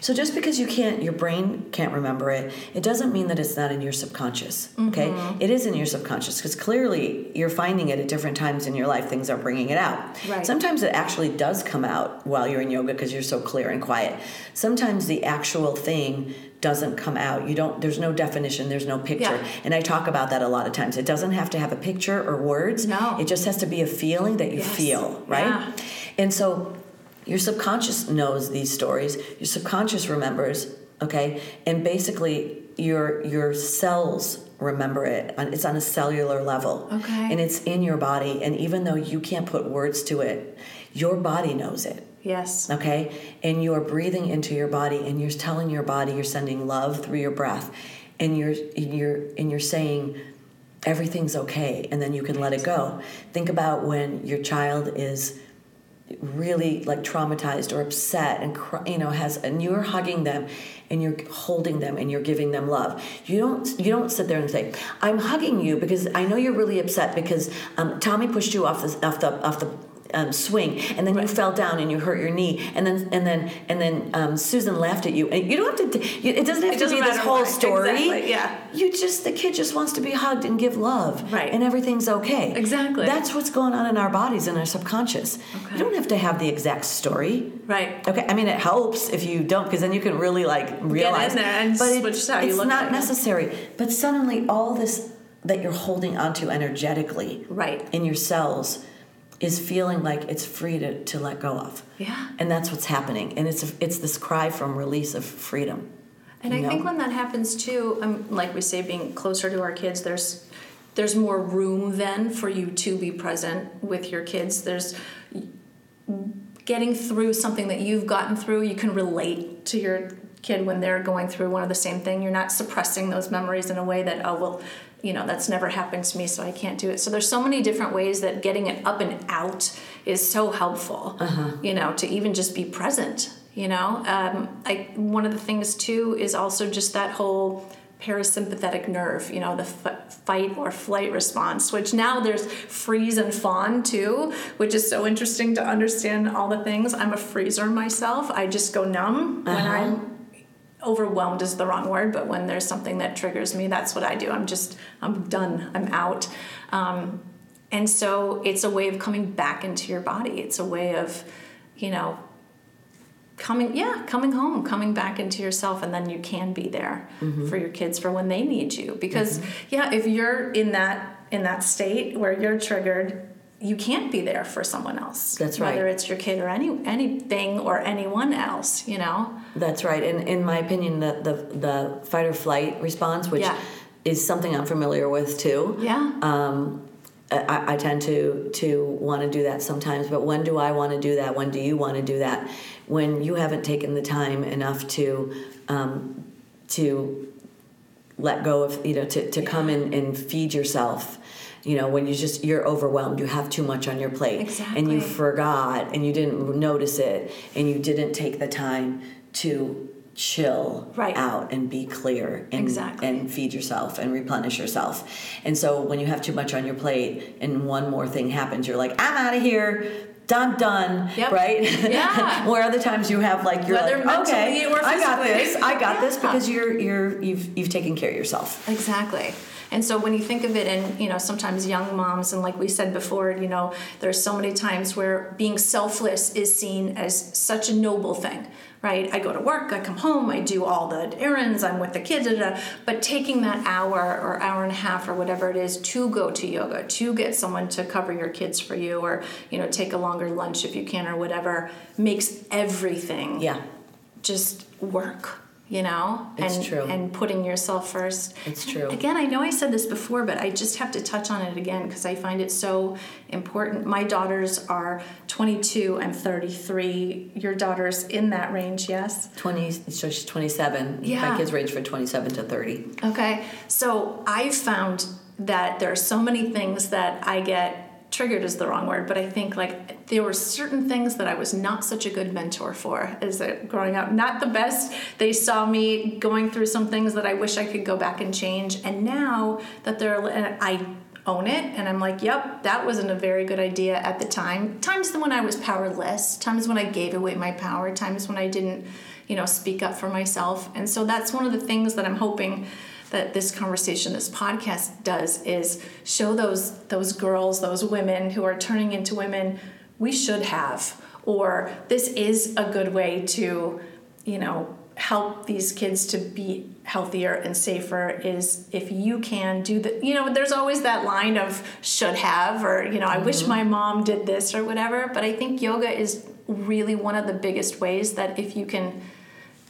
Speaker 3: So just because you can't, your brain can't remember it, it doesn't mean that it's not in your subconscious. Okay,
Speaker 2: Mm-hmm.
Speaker 3: It is in your subconscious because clearly you're finding it at different times in your life. Things are bringing it out.
Speaker 2: Right.
Speaker 3: Sometimes it actually does come out while you're in yoga because you're so clear and quiet. Sometimes the actual thing doesn't come out. You don't. There's no definition. There's no picture.
Speaker 2: Yeah.
Speaker 3: And I talk about that a lot of times. It doesn't have to have a picture or words.
Speaker 2: No.
Speaker 3: It just has to be a feeling that you
Speaker 2: Yes.
Speaker 3: feel, right?
Speaker 2: Yeah.
Speaker 3: And so your subconscious knows these stories. Your subconscious remembers, okay? And basically your your cells remember it. It's on a cellular level.
Speaker 2: Okay.
Speaker 3: And it's in your body and even though you can't put words to it, your body knows it.
Speaker 2: yes
Speaker 3: Okay? And you are breathing into your body and you're telling your body you're sending love through your breath and you're you're and you're saying everything's okay and then you can let it go. Think about when your child is really like traumatized or upset and you know has and you're hugging them and you're holding them and you're giving them love. You don't you don't sit there and say i'm hugging you because i know you're really upset because um, tommy pushed you off the off the off the um, swing, and then you fell down and you hurt your knee, and then and then and then um, Susan laughed at you. And you don't have to. It doesn't have
Speaker 2: It
Speaker 3: to
Speaker 2: doesn't
Speaker 3: be this whole
Speaker 2: why.
Speaker 3: story.
Speaker 2: Exactly, yeah.
Speaker 3: You just the kid just wants to be hugged and give love,
Speaker 2: Right.
Speaker 3: And everything's okay.
Speaker 2: Exactly.
Speaker 3: That's what's going on in our bodies and our subconscious.
Speaker 2: Okay.
Speaker 3: You don't have to have the exact story.
Speaker 2: Right.
Speaker 3: Okay, I mean it helps if you don't, because then you can really like realize.
Speaker 2: Get in there and
Speaker 3: but
Speaker 2: switch
Speaker 3: it's,
Speaker 2: how you
Speaker 3: it's not
Speaker 2: at it.
Speaker 3: necessary. But suddenly, all this that you're holding onto energetically,
Speaker 2: Right.
Speaker 3: in your cells, is feeling like it's free to, to let go of.
Speaker 2: Yeah.
Speaker 3: And that's what's happening, and it's it's this cry from release of freedom.
Speaker 2: And I
Speaker 3: know?
Speaker 2: think when that happens too, um, like we say, being closer to our kids, there's there's more room then for you to be present with your kids. There's getting through something that you've gotten through. You can relate to your kid when they're going through one of the same thing. You're not suppressing those memories in a way that oh well, you know that's never happened to me, so I can't do it. So there's so many different ways that getting it up and out is so helpful. You know, to even just be present you know um, I, one of the things too is also just that whole parasympathetic nerve you know the f- fight or flight response which now there's freeze and fawn too which is so interesting to understand all the things i'm a freezer myself i just go numb when i'm overwhelmed is the wrong word but when there's something that triggers me that's what i do. I'm just i'm done. I'm out. Um, and so it's a way of coming back into your body. It's a way of you know coming yeah coming home coming back into yourself and then you can be there
Speaker 3: Mm-hmm.
Speaker 2: for your kids for when they need you. Because yeah if you're in that in that state where you're triggered you can't be there for someone else
Speaker 3: That's right.
Speaker 2: whether it's your kid or any anything or anyone else you know
Speaker 3: That's right. And in my opinion, the the, the fight or flight response, which
Speaker 2: Yeah.
Speaker 3: is something I'm familiar with too.
Speaker 2: yeah
Speaker 3: Um, I, I tend to to want to do that sometimes, but when do I want to do that? When do you want to do that? When you haven't taken the time enough to um, to let go of you know to, to come in and feed yourself you know when you just you're overwhelmed you have too much on your plate and you forgot and you didn't notice it and you didn't take the time to chill
Speaker 2: Right.
Speaker 3: out and be clear and,
Speaker 2: Exactly.
Speaker 3: and feed yourself and replenish yourself and so when you have too much on your plate and one more thing happens you're like i'm out of here I'm done,
Speaker 2: Yep.
Speaker 3: right?
Speaker 2: Yeah.
Speaker 3: Where other times you have like you're
Speaker 2: Whether
Speaker 3: like, okay, I got this, I got this because you're you're you've you've taken care of yourself.
Speaker 2: Exactly. And so when you think of it, and you know, sometimes young moms, and like we said before, you know, there's so many times where being selfless is seen as such a noble thing, right? I go to work, I come home, I do all the errands, I'm with the kids, da, da, da. but taking that hour or hour and a half or whatever it is to go to yoga, to get someone to cover your kids for you, or you know, take a longer lunch if you can, or whatever, makes everything
Speaker 3: Yeah,
Speaker 2: just work you know
Speaker 3: It's
Speaker 2: and
Speaker 3: true.
Speaker 2: and putting yourself first
Speaker 3: It's true.
Speaker 2: again i know i said this before but i just have to touch on it again because i find it so important my daughters are 22 and 33 your daughter's in that range yes
Speaker 3: twenty. So she's twenty seven.
Speaker 2: Yeah.
Speaker 3: My kids range from twenty seven to thirty.
Speaker 2: Okay, so I've found that there are so many things that I get triggered is the wrong word, but I think like there were certain things that I was not such a good mentor for as a, growing up. Not the best. They saw me going through some things that I wish I could go back and change, and now that they're I own it and I'm like, yep, that wasn't a very good idea at the time. Times when I was powerless, times when I gave away my power, times when I didn't, you know, speak up for myself. And so that's one of the things that I'm hoping that this conversation, this podcast does is show those those girls, those women who are turning into women we should have or this is a good way to, you know, help these kids to be healthier and safer is if you can do the you know there's always that line of should have or you know I wish mm-hmm. my mom did this or whatever but I think yoga is really one of the biggest ways that if you can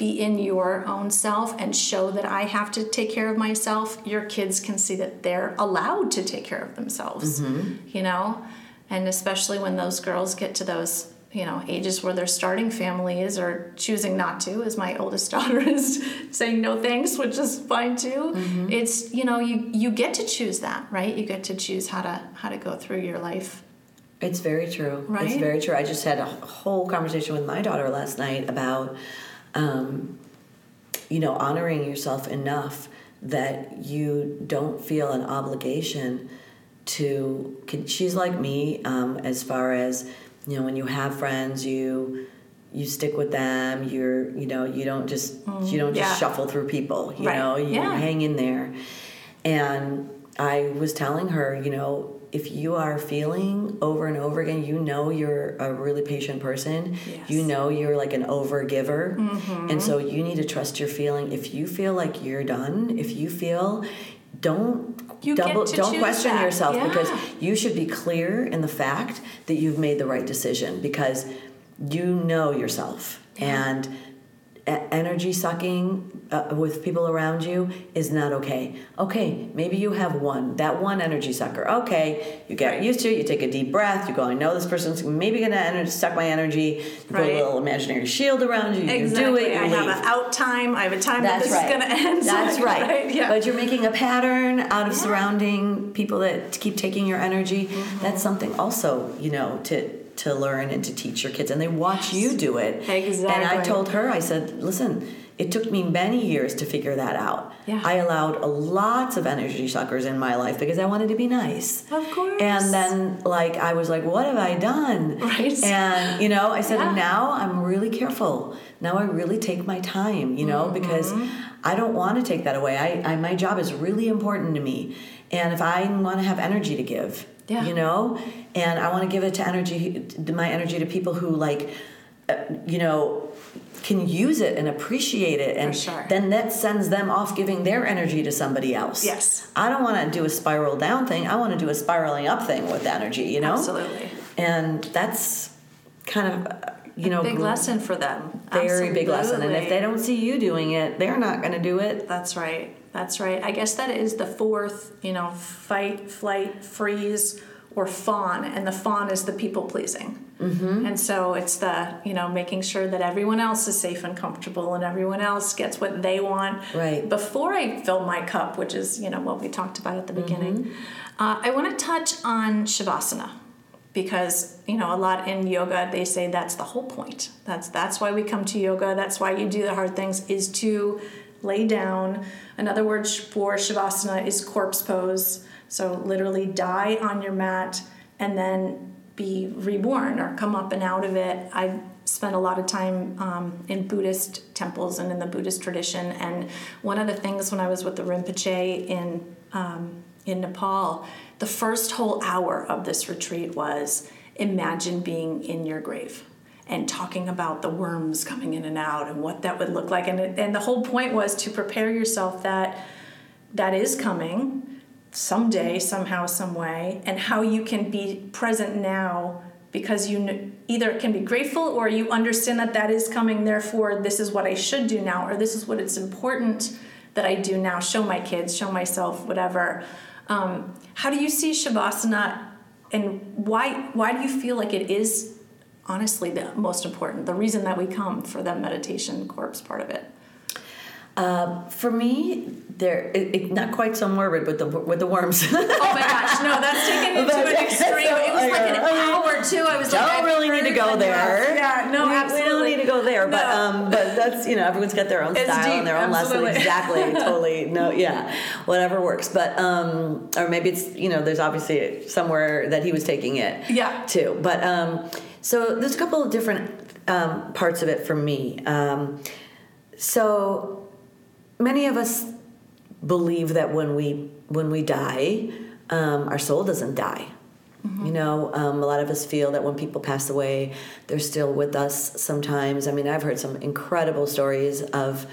Speaker 2: be in your own self and show that I have to take care of myself, your kids can see that they're allowed to take care of themselves. Mm-hmm. You know? And especially when those girls get to those, you know, ages where they're starting families or choosing not to, as my oldest daughter is saying no thanks, which is fine too. Mm-hmm. It's, you know, you you get to choose that, right? You get to choose how to how to go through your life.
Speaker 3: It's very true. It's very true. I just had a whole conversation with my daughter last night about, um, you know, honoring yourself enough that you don't feel an obligation to. She's like me um, as far as you know when you have friends you you stick with them you're you know you don't just you don't just
Speaker 2: yeah.
Speaker 3: shuffle through people you
Speaker 2: Right.
Speaker 3: know you
Speaker 2: Yeah.
Speaker 3: hang in there and i was telling her you know if you are feeling over and over again you know you're a really patient person
Speaker 2: Yes.
Speaker 3: you know you're like an over giver
Speaker 2: Mm-hmm.
Speaker 3: and so you need to trust your feeling if you feel like you're done if you feel don't
Speaker 2: You
Speaker 3: double don't question
Speaker 2: that.
Speaker 3: yourself
Speaker 2: Yeah.
Speaker 3: because you should be clear in the fact that you've made the right decision because you know yourself and e- energy sucking uh, with people around you is not okay. Okay, maybe you have one, that one energy sucker. Okay, you get
Speaker 2: Right.
Speaker 3: used to it, you take a deep breath, you go, I know this person's maybe gonna ener- suck my energy. You put
Speaker 2: Right.
Speaker 3: a little imaginary shield around you, you
Speaker 2: Exactly.
Speaker 3: do it, you
Speaker 2: I
Speaker 3: leave.
Speaker 2: have an out time. I have a time
Speaker 3: That's
Speaker 2: that this
Speaker 3: right.
Speaker 2: is to end. so
Speaker 3: That's
Speaker 2: I-
Speaker 3: right.
Speaker 2: Yeah.
Speaker 3: But you're making a pattern out of
Speaker 2: Yeah.
Speaker 3: surrounding people that keep taking your energy.
Speaker 2: Mm-hmm.
Speaker 3: That's something also, you know, to to learn and to teach your kids, and they watch you do it. Exactly and I told her, I said, listen. It took me many years to figure that out.
Speaker 2: Yeah.
Speaker 3: I allowed lots of energy suckers in my life because I wanted to be nice.
Speaker 2: Of course.
Speaker 3: And then, like, I was like, what have I done?
Speaker 2: Right.
Speaker 3: And, you know, I said,
Speaker 2: Yeah.
Speaker 3: now I'm really careful. Now I really take my time, you know, mm-hmm. because I don't want to take that away. I, I my job is really important to me, and if I want to have energy to give,
Speaker 2: Yeah.
Speaker 3: you know, and I want to give it to energy, my energy to people who like, uh, you know, can use it and appreciate it, and
Speaker 2: sure.
Speaker 3: then that sends them off giving their energy to somebody else.
Speaker 2: Yes.
Speaker 3: I don't want to do a spiral down thing. I want to do a spiraling up thing with energy, you know.
Speaker 2: Absolutely.
Speaker 3: And that's kind of, you know,
Speaker 2: Big lesson for them.
Speaker 3: very big lesson. And if they don't see you doing it, they're not going to do it.
Speaker 2: That's right. That's right. I guess that is the fourth, you know, fight, flight, freeze, or fawn. And the fawn is the people pleasing. Mm-hmm. And so it's the, you know, making sure that everyone else is safe and comfortable and everyone else gets what they want.
Speaker 3: Right.
Speaker 2: Before I fill my cup, which is, you know, what we talked about at the beginning,
Speaker 3: Mm-hmm.
Speaker 2: uh, I want to touch on Shavasana because you know a lot in yoga they say that's the whole point. That's that's why we come to yoga. That's why you do the hard things is to lay down. Another word for shavasana is corpse pose. So literally die on your mat and then be reborn or come up and out of it. I've spent a lot of time um, in buddhist temples and in the buddhist tradition. And one of the things when i was with the rinpoche in um, in nepal the first whole hour of this retreat was imagine being in your grave and talking about the worms coming in and out and what that would look like. And, it, and the whole point was to prepare yourself that that is coming someday somehow some way and how you can be present now because you kn- either can be grateful or you understand that that is coming therefore this is what i should do now or this is what it's important that i do now. Show my kids show myself whatever um, how do you see shavasana and why why do you feel like it is honestly the most important the reason that we come for that meditation corpse part of it
Speaker 3: Uh, for me, there it, it, not quite so morbid with the with the worms.
Speaker 2: Oh my gosh, no, that's taken it to
Speaker 3: But-
Speaker 2: an extreme. It was like an hour too. I was
Speaker 3: don't
Speaker 2: like,
Speaker 3: really need to go there.
Speaker 2: Yeah, no,
Speaker 3: we,
Speaker 2: absolutely.
Speaker 3: We don't need to go there, but
Speaker 2: No.
Speaker 3: um, but that's you know everyone's got their own
Speaker 2: It's
Speaker 3: style
Speaker 2: deep,
Speaker 3: and their own
Speaker 2: absolutely.
Speaker 3: lesson. Exactly, totally. No, yeah, whatever works. But um, or maybe it's you know there's obviously somewhere that he was taking it.
Speaker 2: Yeah.
Speaker 3: Too, but um, so there's a couple of different um, parts of it for me. Um, so many of us believe that when we when we die, um, our soul doesn't die. You know, um, a lot of us feel that when people pass away, they're still with us sometimes. I mean, I've heard some incredible stories of.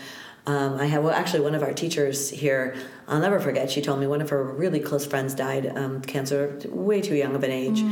Speaker 3: Um, I have well, actually one of our teachers here. I'll never forget. She told me one of her really close friends died um, cancer, way too young of an age,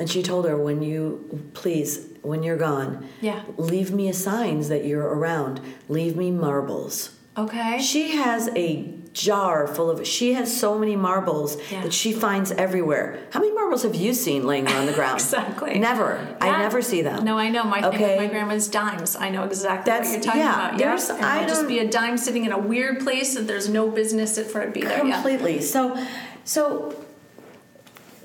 Speaker 3: and she told her, "When you please, when you're gone,
Speaker 2: Yeah.
Speaker 3: leave me a signs that you're around. Leave me marbles."
Speaker 2: Okay.
Speaker 3: She has a jar full of. She has so many marbles
Speaker 2: Yeah.
Speaker 3: that she finds everywhere. How many marbles have you seen laying around the ground?
Speaker 2: Exactly.
Speaker 3: Never. I never see them.
Speaker 2: No, I know. My
Speaker 3: Okay.
Speaker 2: my grandma's dimes. I know exactly
Speaker 3: That's-
Speaker 2: what you're talking
Speaker 3: yeah,
Speaker 2: about. yeah. And
Speaker 3: I
Speaker 2: just be a dime sitting in a weird place that there's no business for it to be there. Yeah.
Speaker 3: Completely. So, so.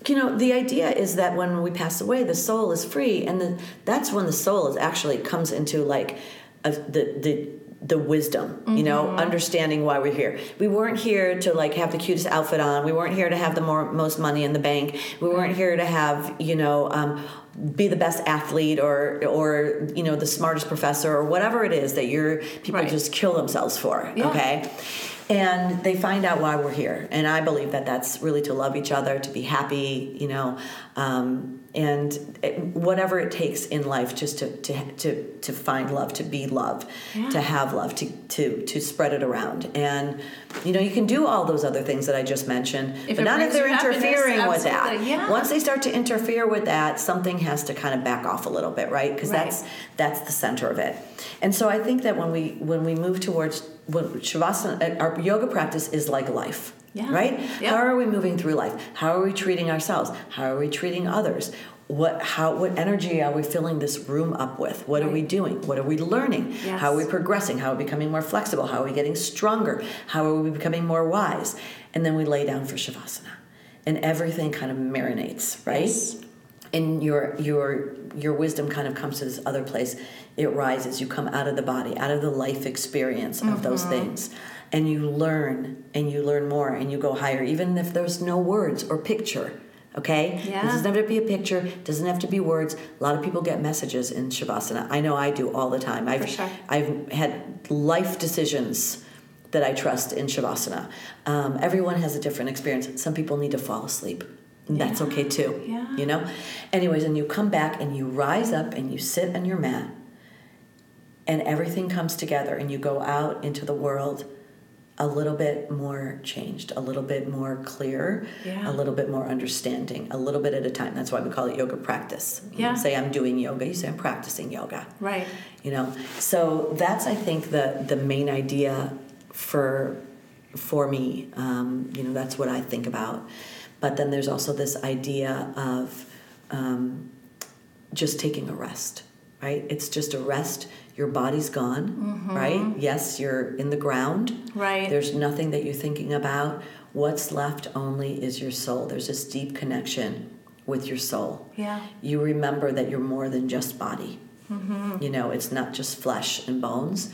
Speaker 3: You know, the idea is that when we pass away, the soul is free, and the, that's when the soul is actually comes into like a, the the the wisdom, mm-hmm. you know, mm-hmm. understanding why we're here. We weren't here to like have the cutest outfit on. We weren't here to have the more most money in the bank. We weren't here to have, you know, um, be the best athlete or or you know the smartest professor or whatever it is that your people right. just kill themselves for. Yeah. Okay and they find out why we're here and i believe that that's really to love each other to be happy you know um, and it, whatever it takes in life just to, to, to, to find love to be love yeah. to have love to, to, to spread it around and you know you can do all those other things that i just mentioned if but not if they're interfering with that yeah. once they start to interfere with that something has to kind of back off a little bit right because right. that's that's the center of it and so i think that when we when we move towards when shavasana our yoga practice is like life yeah. Right? Yep. How are we moving through life? How are we treating ourselves? How are we treating others? What how what energy are we filling this room up with? What right. are we doing? What are we learning? Yes. How are we progressing? How are we becoming more flexible? How are we getting stronger? How are we becoming more wise? And then we lay down for shavasana. And everything kind of marinates, right? Yes. And your your your wisdom kind of comes to this other place. It rises. You come out of the body, out of the life experience of mm-hmm. those things and you learn and you learn more and you go higher, even if there's no words or picture. Okay? Yeah. It doesn't have to be a picture, doesn't have to be words. A lot of people get messages in Shavasana. I know I do all the time. I've, sure. I've had life decisions that I trust in Shavasana. Um, everyone has a different experience. Some people need to fall asleep. And yeah. That's okay too. Yeah. You know? Anyways, and you come back and you rise up and you sit on your mat and everything comes together and you go out into the world a little bit more changed, a little bit more clear, yeah. a little bit more understanding, a little bit at a time. That's why we call it yoga practice. Yeah. say I'm doing yoga, you say I'm practicing yoga.
Speaker 2: Right.
Speaker 3: You know. So that's I think the the main idea for for me. Um, you know, that's what I think about. But then there's also this idea of um, just taking a rest, right? It's just a rest your body's gone, mm-hmm. right? Yes, you're in the ground.
Speaker 2: Right.
Speaker 3: There's nothing that you're thinking about. What's left only is your soul. There's this deep connection with your soul.
Speaker 2: Yeah.
Speaker 3: You remember that you're more than just body. Mm-hmm. You know, it's not just flesh and bones,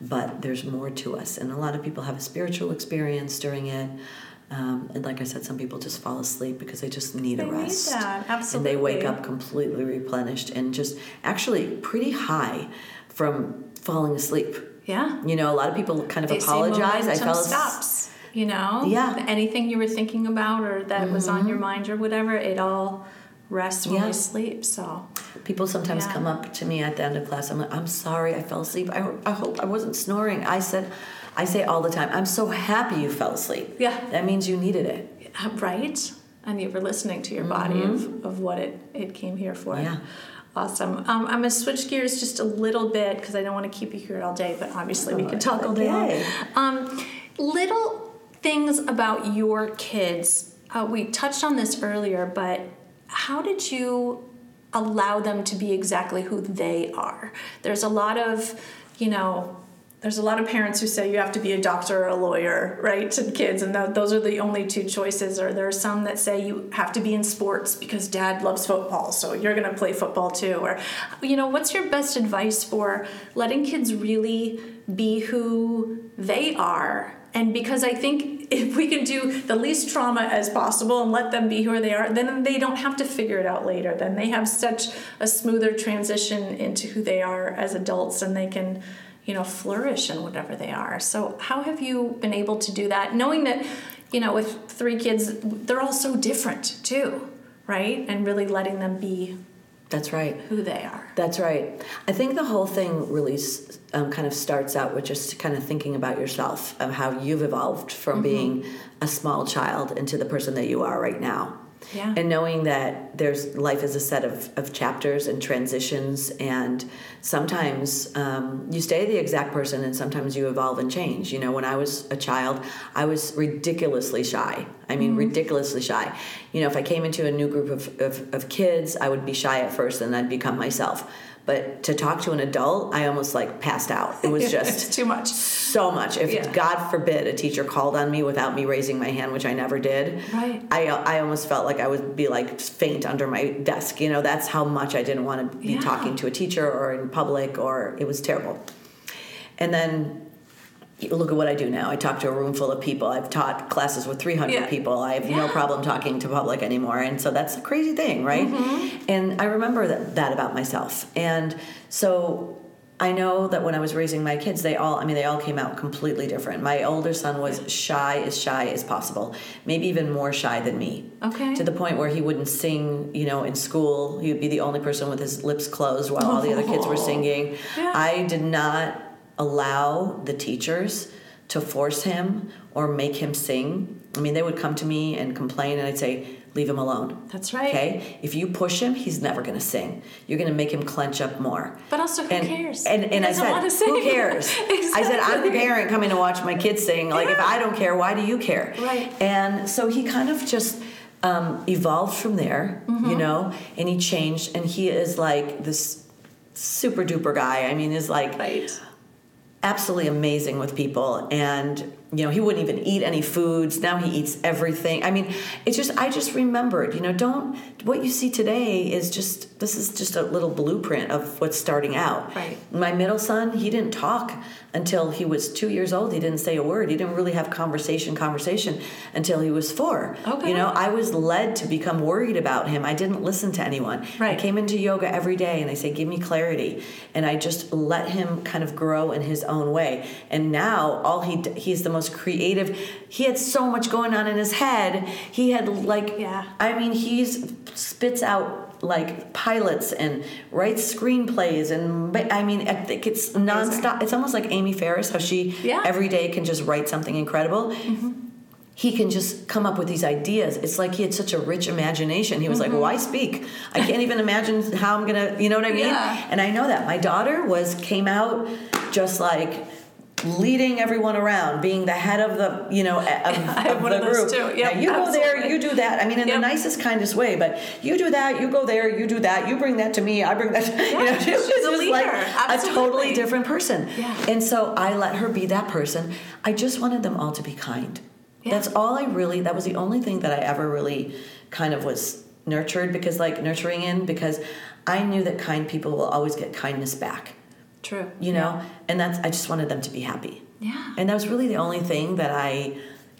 Speaker 3: but there's more to us. And a lot of people have a spiritual experience during it. Um, and like I said, some people just fall asleep because they just need
Speaker 2: they
Speaker 3: a rest.
Speaker 2: Need that. Absolutely.
Speaker 3: And they wake up completely replenished and just actually pretty high from falling asleep.
Speaker 2: Yeah.
Speaker 3: You know, a lot of people kind of they apologize. I fell
Speaker 2: stops. You know,
Speaker 3: yeah.
Speaker 2: Anything you were thinking about or that mm-hmm. was on your mm-hmm. mind or whatever, it all rests when yeah. you sleep. So
Speaker 3: people sometimes yeah. come up to me at the end of class. I'm like, I'm sorry, I fell asleep. I, I hope I wasn't snoring. I said, I say all the time, I'm so happy you fell asleep.
Speaker 2: Yeah.
Speaker 3: That means you needed it.
Speaker 2: Right. And you were listening to your body mm-hmm. of, of what it, it came here for.
Speaker 3: Yeah.
Speaker 2: Awesome. Um, I'm going to switch gears just a little bit because I don't want to keep you here all day, but obviously we could talk all day. Um, little things about your kids. Uh, we touched on this earlier, but how did you allow them to be exactly who they are? There's a lot of, you know, there's a lot of parents who say you have to be a doctor or a lawyer, right, to kids, and th- those are the only two choices. Or there are some that say you have to be in sports because dad loves football, so you're going to play football too. Or, you know, what's your best advice for letting kids really be who they are? And because I think if we can do the least trauma as possible and let them be who they are, then they don't have to figure it out later. Then they have such a smoother transition into who they are as adults, and they can you know flourish in whatever they are. So how have you been able to do that knowing that you know with three kids they're all so different too right? And really letting them be
Speaker 3: that's right.
Speaker 2: who they are.
Speaker 3: That's right. I think the whole thing really um, kind of starts out with just kind of thinking about yourself of how you've evolved from mm-hmm. being a small child into the person that you are right now
Speaker 2: yeah.
Speaker 3: And knowing that there's life is a set of, of chapters and transitions, and sometimes um, you stay the exact person, and sometimes you evolve and change. You know, when I was a child, I was ridiculously shy. I mean, mm-hmm. ridiculously shy. You know, if I came into a new group of, of, of kids, I would be shy at first, and I'd become myself but to talk to an adult i almost like passed out. It was just
Speaker 2: too much.
Speaker 3: so much. If yeah. god forbid a teacher called on me without me raising my hand which i never did
Speaker 2: right. I
Speaker 3: i almost felt like i would be like faint under my desk you know? That's how much i didn't want to be yeah. talking to a teacher or in public or it was terrible. And then look at what I do now. I talk to a room full of people. I've taught classes with 300
Speaker 2: Yeah.
Speaker 3: people. I have no problem talking to public anymore. And so that's a crazy thing, right?
Speaker 2: Mm-hmm.
Speaker 3: And I remember that, that about myself. And so I know that when I was raising my kids, they all, I mean, they all came out completely different. My older son was shy, as shy as possible, maybe even more shy than me.
Speaker 2: Okay.
Speaker 3: To the point where he wouldn't sing, you know, in school. He would be the only person with his lips closed while all the other kids were singing.
Speaker 2: Yeah.
Speaker 3: I did not allow the teachers to force him or make him sing. I mean, they would come to me and complain, and I'd say, Leave him alone.
Speaker 2: That's right.
Speaker 3: Okay? If you push him, he's never going to sing. You're going to make him clench up more.
Speaker 2: But also, who
Speaker 3: and,
Speaker 2: cares?
Speaker 3: And,
Speaker 2: He
Speaker 3: and I said. Who cares? I said, I'm the
Speaker 2: Exactly.
Speaker 3: parent coming to watch my kids sing. Like, if I don't care, why do you care?
Speaker 2: Right.
Speaker 3: And so he kind of just um, evolved from there,
Speaker 2: Mm-hmm.
Speaker 3: you know, and he changed, and he is like this super duper guy. I mean, is like
Speaker 2: Right.
Speaker 3: Absolutely amazing with people. And you know he wouldn't even eat any foods now he eats everything i mean it's just i just remembered you know don't what you see today is just this is just a little blueprint of what's starting out
Speaker 2: Right.
Speaker 3: my middle son he didn't talk until he was two years old he didn't say a word he didn't really have conversation conversation until he was four
Speaker 2: Okay.
Speaker 3: you know i was led to become worried about him i didn't listen to anyone
Speaker 2: Right.
Speaker 3: i came into yoga every day and I say, give me clarity. And I just let him kind of grow in his own way. And now all he, he's the most creative. He had so much going on in his head. He had like,
Speaker 2: Yeah.
Speaker 3: I mean, he spits out like pilots and writes screenplays. And but, I mean, I think it's nonstop. It's almost like Amy Ferris, how she
Speaker 2: Yeah.
Speaker 3: every day can just write something incredible mm-hmm. he can just come up with these ideas. It's like he had such a rich imagination. He was like, mm-hmm. "Why speak? I can't even imagine how I'm gonna." You know what I mean?
Speaker 2: Yeah.
Speaker 3: And I know that my daughter was came out just like leading everyone around, being the head of the you know of,
Speaker 2: I have
Speaker 3: of
Speaker 2: one
Speaker 3: the
Speaker 2: of those
Speaker 3: group.
Speaker 2: too. Yep,
Speaker 3: Now, you go there, you do that. I mean, in
Speaker 2: Yep.
Speaker 3: the nicest, kindest way. But you do that, you go there, you do that. You bring that to me, I bring that. To, you know, she was
Speaker 2: she's
Speaker 3: just like
Speaker 2: leader.
Speaker 3: a totally different person.
Speaker 2: Yeah.
Speaker 3: And so I let her be that person. I just wanted them all to be kind.
Speaker 2: Yeah.
Speaker 3: That's all I really. That was the only thing that I ever really kind of was nurtured because, like, nurturing in because I knew that kind people will always get kindness back.
Speaker 2: True.
Speaker 3: You know, and that's I just wanted them to be happy.
Speaker 2: Yeah.
Speaker 3: And that was really the only thing that I,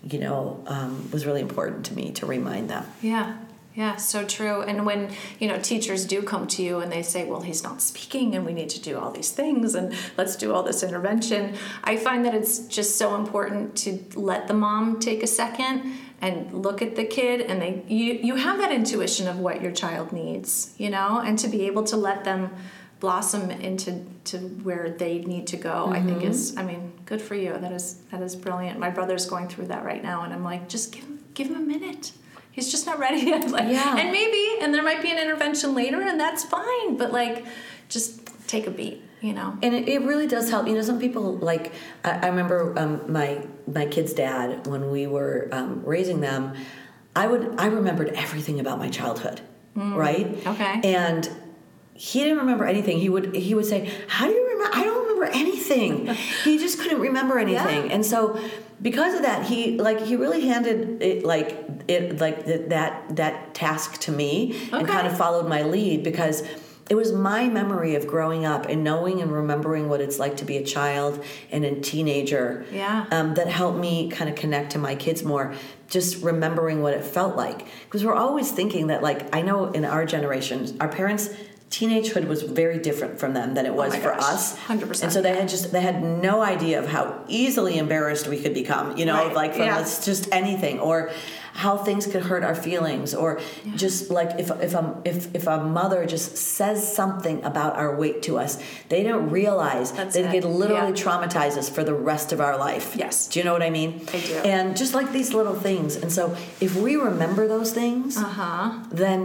Speaker 3: you know, um, was really important to me to remind them.
Speaker 2: Yeah. Yeah, so true. And when, you know, teachers do come to you and they say, well, he's not speaking and we need to do all these things and let's do all this intervention, I find that it's just so important to let the mom take a second and look at the kid and they you you have that intuition of what your child needs, you know, and to be able to let them blossom into to where they need to go i think is i mean good for you that is that is brilliant my brother's going through that right now and i'm like just give him give him a minute he's just not ready yet like
Speaker 3: Yeah.
Speaker 2: and maybe and there might be an intervention later and that's fine but like just take a beat you know
Speaker 3: And it, it really does help. You know, some people like I, I remember um, my my kid's dad when we were um, raising them. I would I remembered everything about my childhood, right?
Speaker 2: Okay.
Speaker 3: And he didn't remember anything. He would he would say, "How do you remember? I don't remember anything." he just couldn't remember anything,
Speaker 2: Yeah.
Speaker 3: and so because of that, he like he really handed it like it like th- that that task to me and kind of followed my lead because it was my memory of growing up and knowing and remembering what it's like to be a child and a teenager
Speaker 2: Yeah.
Speaker 3: um, that helped me kind of connect to my kids more just remembering what it felt like because we're always thinking that like i know in our generation our parents teenagehood was very different from them than it was
Speaker 2: Oh
Speaker 3: for
Speaker 2: gosh.
Speaker 3: us
Speaker 2: 100%.
Speaker 3: and so they had just they had no idea of how easily embarrassed we could become you know
Speaker 2: Right.
Speaker 3: like from
Speaker 2: Yeah.
Speaker 3: just anything or how things could hurt our feelings or just like if if a if, if a mother just says something about our weight to us they don't realize
Speaker 2: That's
Speaker 3: that
Speaker 2: it.
Speaker 3: it could literally
Speaker 2: Yeah.
Speaker 3: traumatize us for the rest of our life
Speaker 2: Yes.
Speaker 3: do you know what i mean
Speaker 2: I do.
Speaker 3: and just like these little things and so if we remember those things
Speaker 2: uh-huh
Speaker 3: then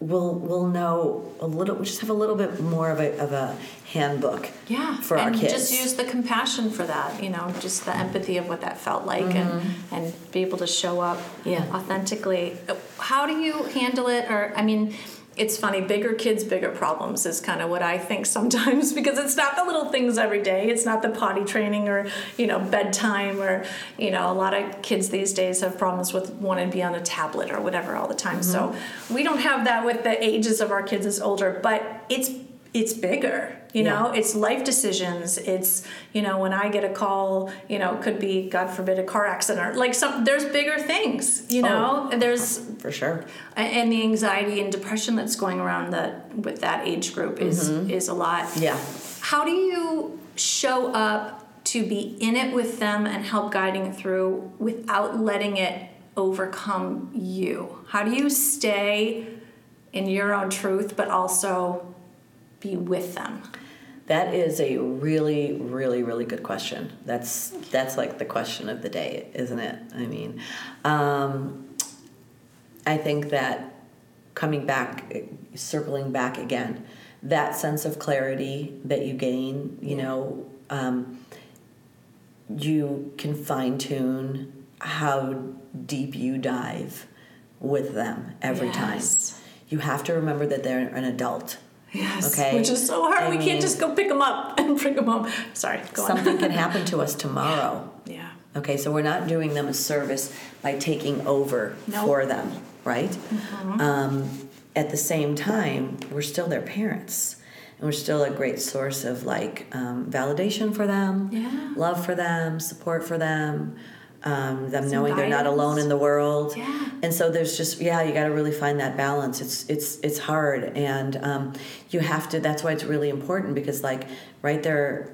Speaker 3: we'll we'll know a little we just have a little bit more of a of a handbook
Speaker 2: yeah
Speaker 3: for
Speaker 2: and
Speaker 3: our kids
Speaker 2: just use the compassion for that you know just the empathy of what that felt like and and be able to show up
Speaker 3: Mm-hmm. Yeah.
Speaker 2: authentically how do you handle it or i mean it's funny bigger kids bigger problems is kind of what i think sometimes because it's not the little things every day. It's not the potty training or you know bedtime or you know a lot of kids these days have problems with wanting to be on a tablet or whatever all the time. So mm-hmm. we don't have that with the ages of our kids as older but it's it's bigger you
Speaker 3: Yeah.
Speaker 2: know it's life decisions it's you know when i get a call you know it could be god forbid a car accident or like some there's bigger things you oh, know
Speaker 3: Oh.
Speaker 2: there's
Speaker 3: For sure.
Speaker 2: and the anxiety and depression that's going around that with that age group is mm-hmm. is a lot
Speaker 3: Yeah.
Speaker 2: how do you show up to be in it with them and help guiding it through without letting it overcome you how do you stay in your own truth but also be with them
Speaker 3: That is a really, really, really good question. That's that's like the question of the day, isn't it? I mean, um, I think that coming back, circling back again, that sense of clarity that you gain, you know, um, you can fine tune how deep you dive with them every
Speaker 2: Yes.
Speaker 3: time. You have to remember that they're an adult.
Speaker 2: Yes
Speaker 3: Okay.
Speaker 2: which is so hard
Speaker 3: I
Speaker 2: we
Speaker 3: mean-
Speaker 2: can't just go pick them up and bring them home sorry go
Speaker 3: Something can happen to us tomorrow.
Speaker 2: yeah
Speaker 3: Okay, so we're not doing them a service by taking over
Speaker 2: Nope.
Speaker 3: for them, right? Um, at the same time, we're still their parents. And we're still a great source of like um, validation for them,
Speaker 2: Yeah.
Speaker 3: love for them, support for them, um, them knowing they're not alone in the world.
Speaker 2: Yeah.
Speaker 3: And so there's just yeah, you got to really find that balance. It's it's it's hard, and um, you have to. That's why it's really important because like right there,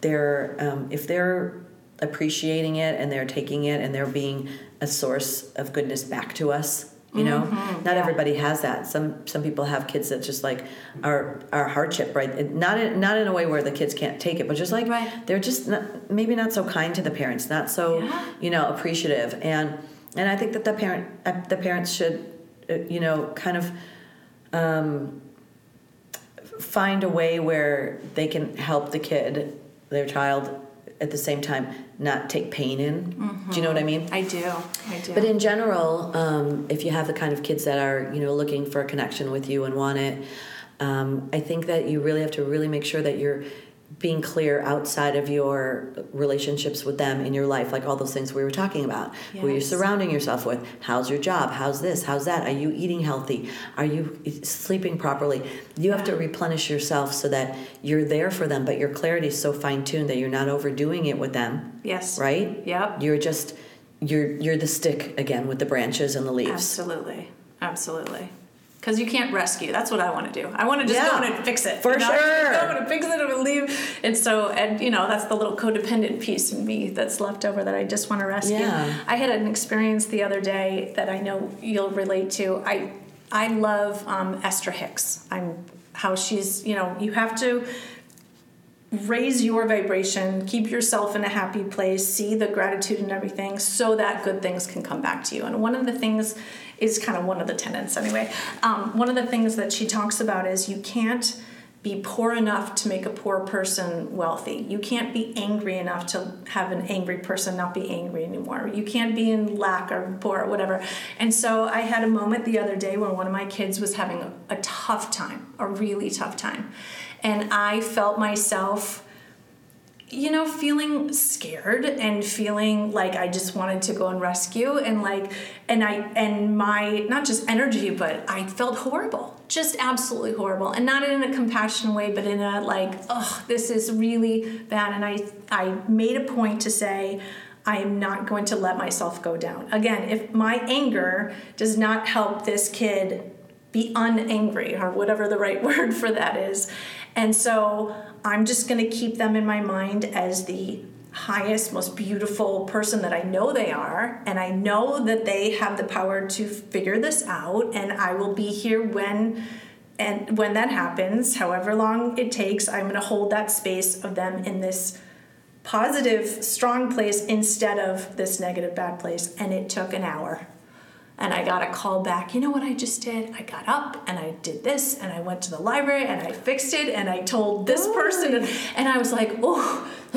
Speaker 3: they're um, if they're appreciating it and they're taking it and they're being a source of goodness back to us. You know, not
Speaker 2: yeah.
Speaker 3: everybody has that. Some some people have kids that just like are are hardship, right? Not in, not in a way where the kids can't take it, but just like
Speaker 2: Right.
Speaker 3: they're just not, maybe not so kind to the parents, not so
Speaker 2: Yeah.
Speaker 3: you know appreciative, and and I think that the parent uh, the parents should uh, you know kind of um, find a way where they can help the kid, their child, at the same time not take pain in. Do you know what I mean?
Speaker 2: i do i do
Speaker 3: But in general, um, if you have the kind of kids that are, you know, looking for a connection with you and want it, um, I think that you really have to really make sure that you're being clear outside of your relationships with them in your life, like all those things we were talking about. Who you're surrounding yourself with. How's your job? How's this? How's that? Are you eating healthy? Are you sleeping properly? You have to replenish yourself so that you're there for them, but your clarity is so fine tuned that you're not overdoing it with them
Speaker 2: yes
Speaker 3: right?
Speaker 2: Yep.
Speaker 3: You're just you're you're the stick again with the branches and the leaves.
Speaker 2: Absolutely, absolutely. Because you can't rescue. That's what I want to do. I want to just
Speaker 3: Yeah,
Speaker 2: go in and fix it.
Speaker 3: for
Speaker 2: you know?
Speaker 3: sure.
Speaker 2: I'm going to fix it. To leave. And so, and you know, that's the little codependent piece in me that's left over that I just want to rescue.
Speaker 3: Yeah.
Speaker 2: I had an experience the other day that I know you'll relate to. I I love um, Esther Hicks. I'm how she's. You know, you have to raise your vibration, keep yourself in a happy place, see the gratitude and everything so that good things can come back to you. And one of the things is kind of one of the tenets anyway. Um, one of the things that she talks about is you can't be poor enough to make a poor person wealthy. You can't be angry enough to have an angry person not be angry anymore. You can't be in lack or poor or whatever. And so I had a moment the other day when one of my kids was having a, a tough time, a really tough time. And I felt myself you know, feeling scared and feeling like I just wanted to go and rescue and like and I and my not just energy but I felt horrible. Just absolutely horrible. And not in a compassionate way, but in a like, oh, this is really bad. And I I made a point to say I am not going to let myself go down. Again, if my anger does not help this kid be unangry or whatever the right word for that is. And so I'm just going to keep them in my mind as the highest, most beautiful person that I know they are. And I know that they have the power to figure this out. And I will be here when. And when that happens, however long it takes, I'm going to hold that space of them in this positive, strong place instead of this negative, bad place. And it took an hour and I got a call back. You know what I just did? I got up and I did this and I went to the library and I fixed it and I told this person and, and I was like, oh,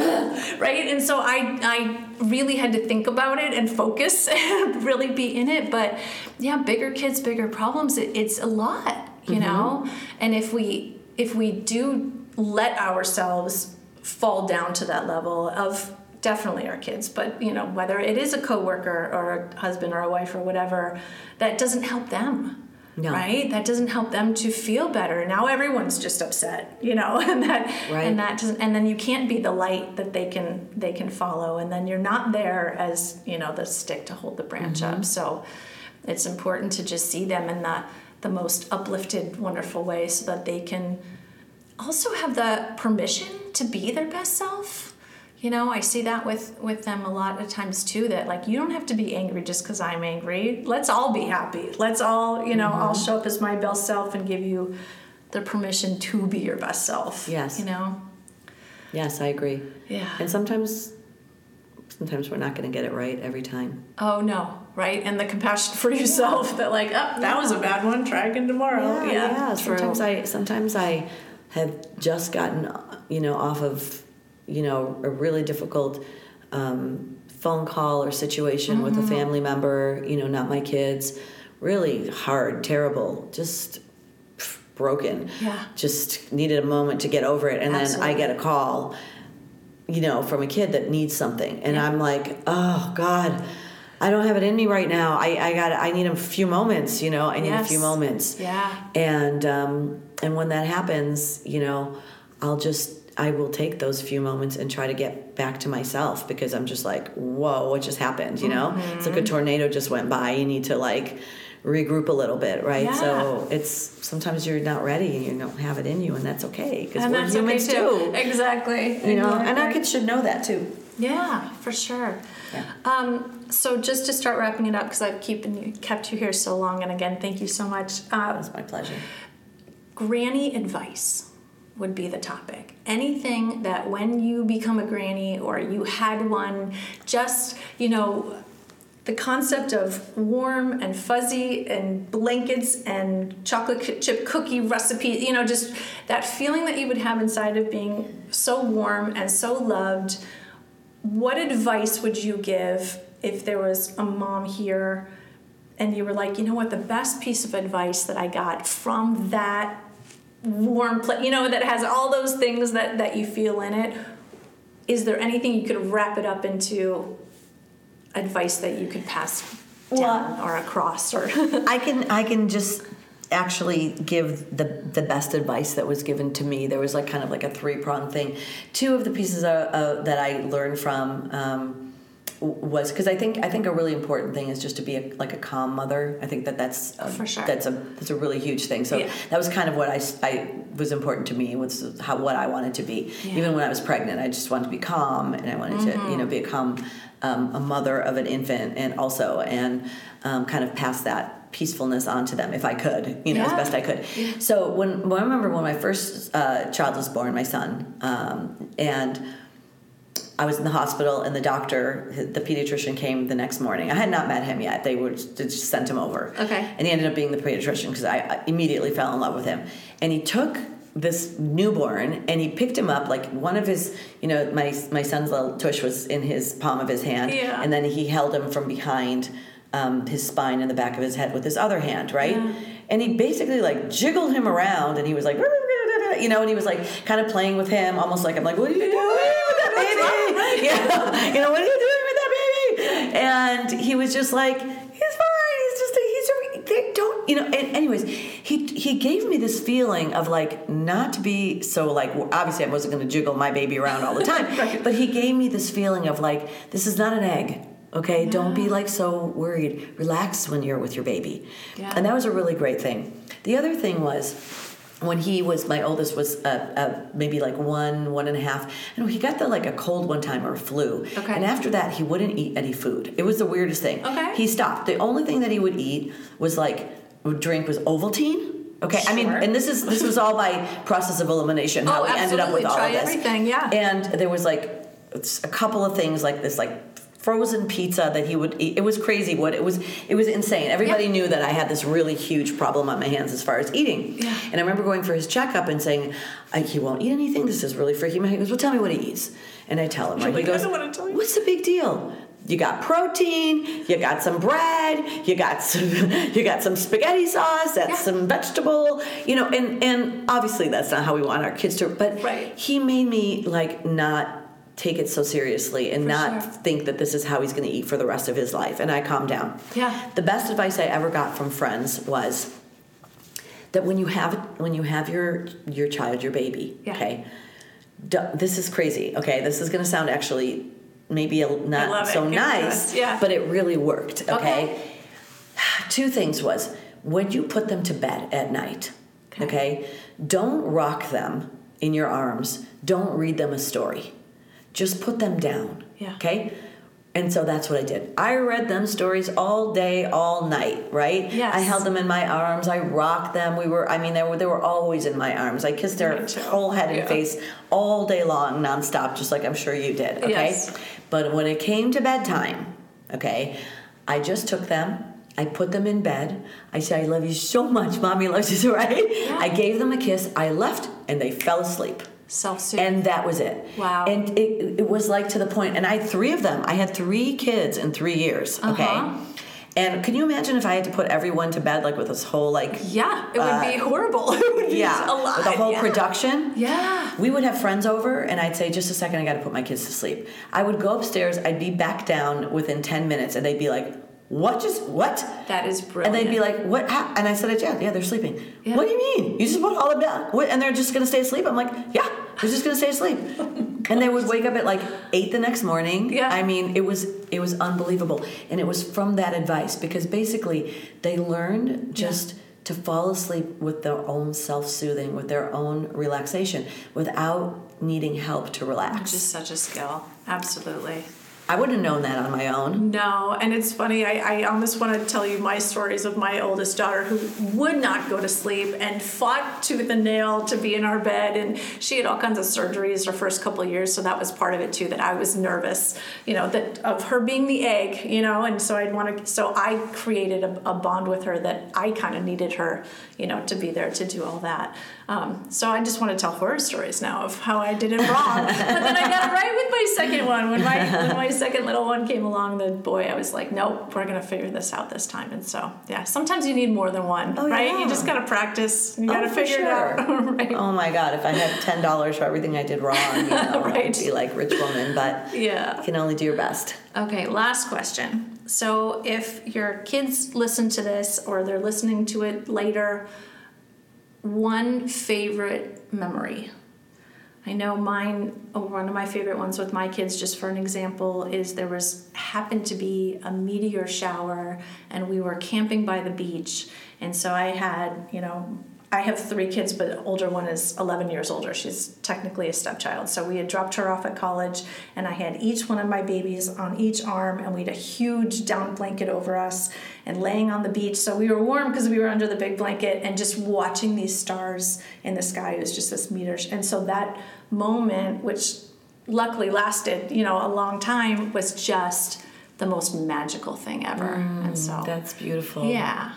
Speaker 2: right? And so I I really had to think about it and focus and really be in it. But yeah, bigger kids, bigger problems. It, it's a lot, you mm-hmm. know. And if we if we do let ourselves fall down to that level of definitely our kids but you know whether it is a coworker or a husband or a wife or whatever that doesn't help them No. Right? That doesn't help them to feel better. Now everyone's just upset, you know, and that right. and that doesn't and then you can't be the light that they can they can follow and then you're not there as, you know, the stick to hold the branch mm-hmm. up. So it's important to just see them in the the most uplifted, wonderful way so that they can also have the permission to be their best self you know i see that with with them a lot of times too that like you don't have to be angry just because i'm angry. Let's all be happy. Let's all you know mm-hmm. i'll show up as my best self and give you the permission to be your best self
Speaker 3: yes.
Speaker 2: you know?
Speaker 3: Yes i agree.
Speaker 2: Yeah.
Speaker 3: And sometimes sometimes we're not going to get it right every time.
Speaker 2: Oh no right? And the compassion for yourself yeah. that like oh that was a bad one. Try again tomorrow.
Speaker 3: Yeah, yeah. yeah. sometimes i sometimes i have just gotten you know off of you know, a really difficult um, phone call or situation mm-hmm. with a mm-hmm. family member, you know, not my kids, really hard, terrible, just broken.
Speaker 2: Yeah.
Speaker 3: Just needed a moment to get over it. And Absolutely. then I get a call, you know, from a kid that needs something. And yeah. I'm like, oh, God. I don't have it in me right now. I, I got I need a few moments, you know. I need yes. a few moments.
Speaker 2: Yeah.
Speaker 3: And um, and when that happens, you know, I'll just I will take those few moments and try to get back to myself because I'm just like, whoa, what just happened? You know, mm-hmm. it's like a mm-hmm. tornado just went by. You need to like regroup a little bit, right? Yeah. So it's sometimes you're not ready and you don't have it in you, and that's okay because we're humans okay too.
Speaker 2: too. Exactly.
Speaker 3: You know, exactly. and our kids should know that too.
Speaker 2: Yeah, for sure. Yeah. Um, so just to start wrapping it up, because I've keeping you, kept you here so long, and again, thank you so much.
Speaker 3: Uh, it's my pleasure.
Speaker 2: Granny advice would be the topic. Anything that when you become a granny or you had one, just, you know, the concept of warm and fuzzy and blankets and chocolate chip cookie recipe, you know, just that feeling that you would have inside of being so warm and so loved. What advice would you give if there was a mom here and you were like, you know what, the best piece of advice that I got from that warm place, you know, that has all those things that, that you feel in it. Is there anything you could wrap it up into advice that you could pass down well, or across or
Speaker 3: I can I can just actually give the the best advice that was given to me. There was like kind of like a three prong thing. Two of the pieces uh, uh, that I learned from um, was because I think I think a really important thing is just to be a, like a calm mother. I think that that's
Speaker 2: a, for sure.
Speaker 3: That's a that's a really huge thing. So yeah. that was kind of what I, I was important to me was how what I wanted to be. Yeah. Even when I was pregnant, I just wanted to be calm and I wanted mm-hmm. to you know be a calm um, a mother of an infant and also and um, kind of pass that peacefulness onto them if I could, you know, yeah. as best I could. So when, when I remember when my first uh, child was born, my son, um, and I was in the hospital, and the doctor, the pediatrician, came the next morning. I had not met him yet; they were just sent him over.
Speaker 2: Okay.
Speaker 3: And he ended up being the pediatrician because I immediately fell in love with him. And he took this newborn and he picked him up like one of his you know my my son's little tush was in his palm of his hand
Speaker 2: yeah.
Speaker 3: and then he held him from behind um, his spine and the back of his head with his other hand right yeah. and he basically like jiggled him around and he was like you know and he was like kind of playing with him almost like i'm like what are you doing baby. you, know, you know, what are you doing with that baby? And he was just like, he's fine. He's just, he's a, they don't, you know. And anyways, he he gave me this feeling of like not to be so like. Obviously, I wasn't going to jiggle my baby around all the time, right. but he gave me this feeling of like this is not an egg. Okay, yeah. don't be like so worried. Relax when you're with your baby.
Speaker 2: Yeah.
Speaker 3: And that was a really great thing. The other thing was when he was my oldest was uh, uh, maybe like one one and a half and he got the like a cold one time or a flu
Speaker 2: okay.
Speaker 3: and after that he wouldn't eat any food it was the weirdest thing
Speaker 2: okay.
Speaker 3: he stopped the only thing that he would eat was like would drink was ovaltine Okay, sure. I mean, and this is this was all by process of elimination how
Speaker 2: oh,
Speaker 3: we ended up with all
Speaker 2: Try
Speaker 3: of this.
Speaker 2: Everything, yeah.
Speaker 3: And there was like a couple of things like this, like frozen pizza that he would eat. It was crazy. What it was, it was insane. Everybody yeah. knew that I had this really huge problem on my hands as far as eating.
Speaker 2: Yeah.
Speaker 3: And I remember going for his checkup and saying, "He won't eat anything. This is really freaking me." He goes, "Well, tell me what he eats." And I tell him, right?
Speaker 2: Like,
Speaker 3: he goes, "What's the big deal?" You got protein, you got some bread, you got some, you got some spaghetti sauce, that's yeah. some vegetable, you know, and and obviously that's not how we want our kids to. But
Speaker 2: right.
Speaker 3: he made me like not take it so seriously and
Speaker 2: for
Speaker 3: not
Speaker 2: sure.
Speaker 3: think that this is how he's going to eat for the rest of his life. And I calmed down.
Speaker 2: Yeah.
Speaker 3: The best advice I ever got from friends was that when you have when you have your your child, your baby,
Speaker 2: Yeah.
Speaker 3: okay. This is crazy. Okay, this is going to sound actually maybe a, not so
Speaker 2: it
Speaker 3: nice.
Speaker 2: Yeah.
Speaker 3: but it really worked. Okay?
Speaker 2: Okay.
Speaker 3: Two things was when you put them to bed at night.
Speaker 2: Okay.
Speaker 3: okay, don't rock them in your arms. Don't read them a story. Just put them down.
Speaker 2: Yeah.
Speaker 3: Okay. And so that's what I did. I read them stories all day, all night, right?
Speaker 2: Yes.
Speaker 3: I held them in my arms. I rocked them. We were, I mean, they were, they were always in my arms. I kissed their whole head and
Speaker 2: Yeah.
Speaker 3: face all day long, nonstop, just like I'm sure you did, okay?
Speaker 2: Yes.
Speaker 3: But when it came to bedtime, okay, I just took them. I put them in bed. I said, I love you so much. Mommy loves you, right? Yeah. I gave them a kiss. I left and they fell asleep.
Speaker 2: Self.
Speaker 3: And that was it.
Speaker 2: Wow.
Speaker 3: And it, it was like to the point, and I had three of them. I had three kids in three years, okay?
Speaker 2: Uh-huh.
Speaker 3: And can you imagine if I had to put everyone to bed like with this whole like
Speaker 2: yeah, it would be horrible. It would be
Speaker 3: Uh, yeah,
Speaker 2: a lot.
Speaker 3: with the whole
Speaker 2: yeah.
Speaker 3: production.
Speaker 2: Yeah.
Speaker 3: We would have friends over, and I'd say, just a second, I got to put my kids to sleep. I would go upstairs, I'd be back down within 10 minutes, and they'd be like, what just, what?
Speaker 2: That is brilliant.
Speaker 3: And they'd be like, what? hap-" And I said, yeah, yeah, they're sleeping.
Speaker 2: Yeah.
Speaker 3: What do you mean? You just put all of them down? What? And they're just going to stay asleep? I'm like, yeah, they're just going to stay asleep. Oh and they would wake up at like 8 the next morning.
Speaker 2: Yeah.
Speaker 3: I mean, it was it was unbelievable. And it was from that advice because basically they learned just to fall asleep with their own self-soothing, with their own relaxation without needing help to relax.
Speaker 2: Which is such a skill. Absolutely.
Speaker 3: I wouldn't have known that on my own.
Speaker 2: No, and it's funny. I, I almost want to tell you my stories of my oldest daughter who would not go to sleep and fought tooth and nail to be in our bed. And she had all kinds of surgeries her first couple years, so that was part of it too. That I was nervous, you know, that of her being the egg, you know, and so I'd want to. So I created a, a bond with her that I kind of needed her, you know, to be there to do all that. Um, so I just want to tell horror stories now of how I did it wrong. but then I got it right with my second one. When my when my second little one came along, the boy, I was like, nope, we're gonna figure this out this time. And so yeah, sometimes you need more than one,
Speaker 3: Oh,
Speaker 2: right?
Speaker 3: yeah.
Speaker 2: You just gotta practice. You
Speaker 3: Oh,
Speaker 2: gotta
Speaker 3: for
Speaker 2: figure
Speaker 3: sure.
Speaker 2: it out. right.
Speaker 3: Oh my God! If I had ten dollars for everything I did wrong, you know,
Speaker 2: Right.
Speaker 3: I'd be like rich woman. But
Speaker 2: Yeah.
Speaker 3: you can only do your best.
Speaker 2: Okay, last question. So, if your kids listen to this or they're listening to it later, one favorite memory. I know mine, oh, one of my favorite ones with my kids, just for an example, is there was happened to be a meteor shower and we were camping by the beach. And so I had, you know, I have three kids, but the older one is 11 years older. She's technically a stepchild. So we had dropped her off at college, and I had each one of my babies on each arm, and we had a huge down blanket over us and laying on the beach. So we were warm because we were under the big blanket and just watching these stars in the sky. It was just this meter. And so that moment, which luckily lasted, you know, a long time, was just the most magical thing ever. and mm, so,
Speaker 3: That's beautiful.
Speaker 2: yeah.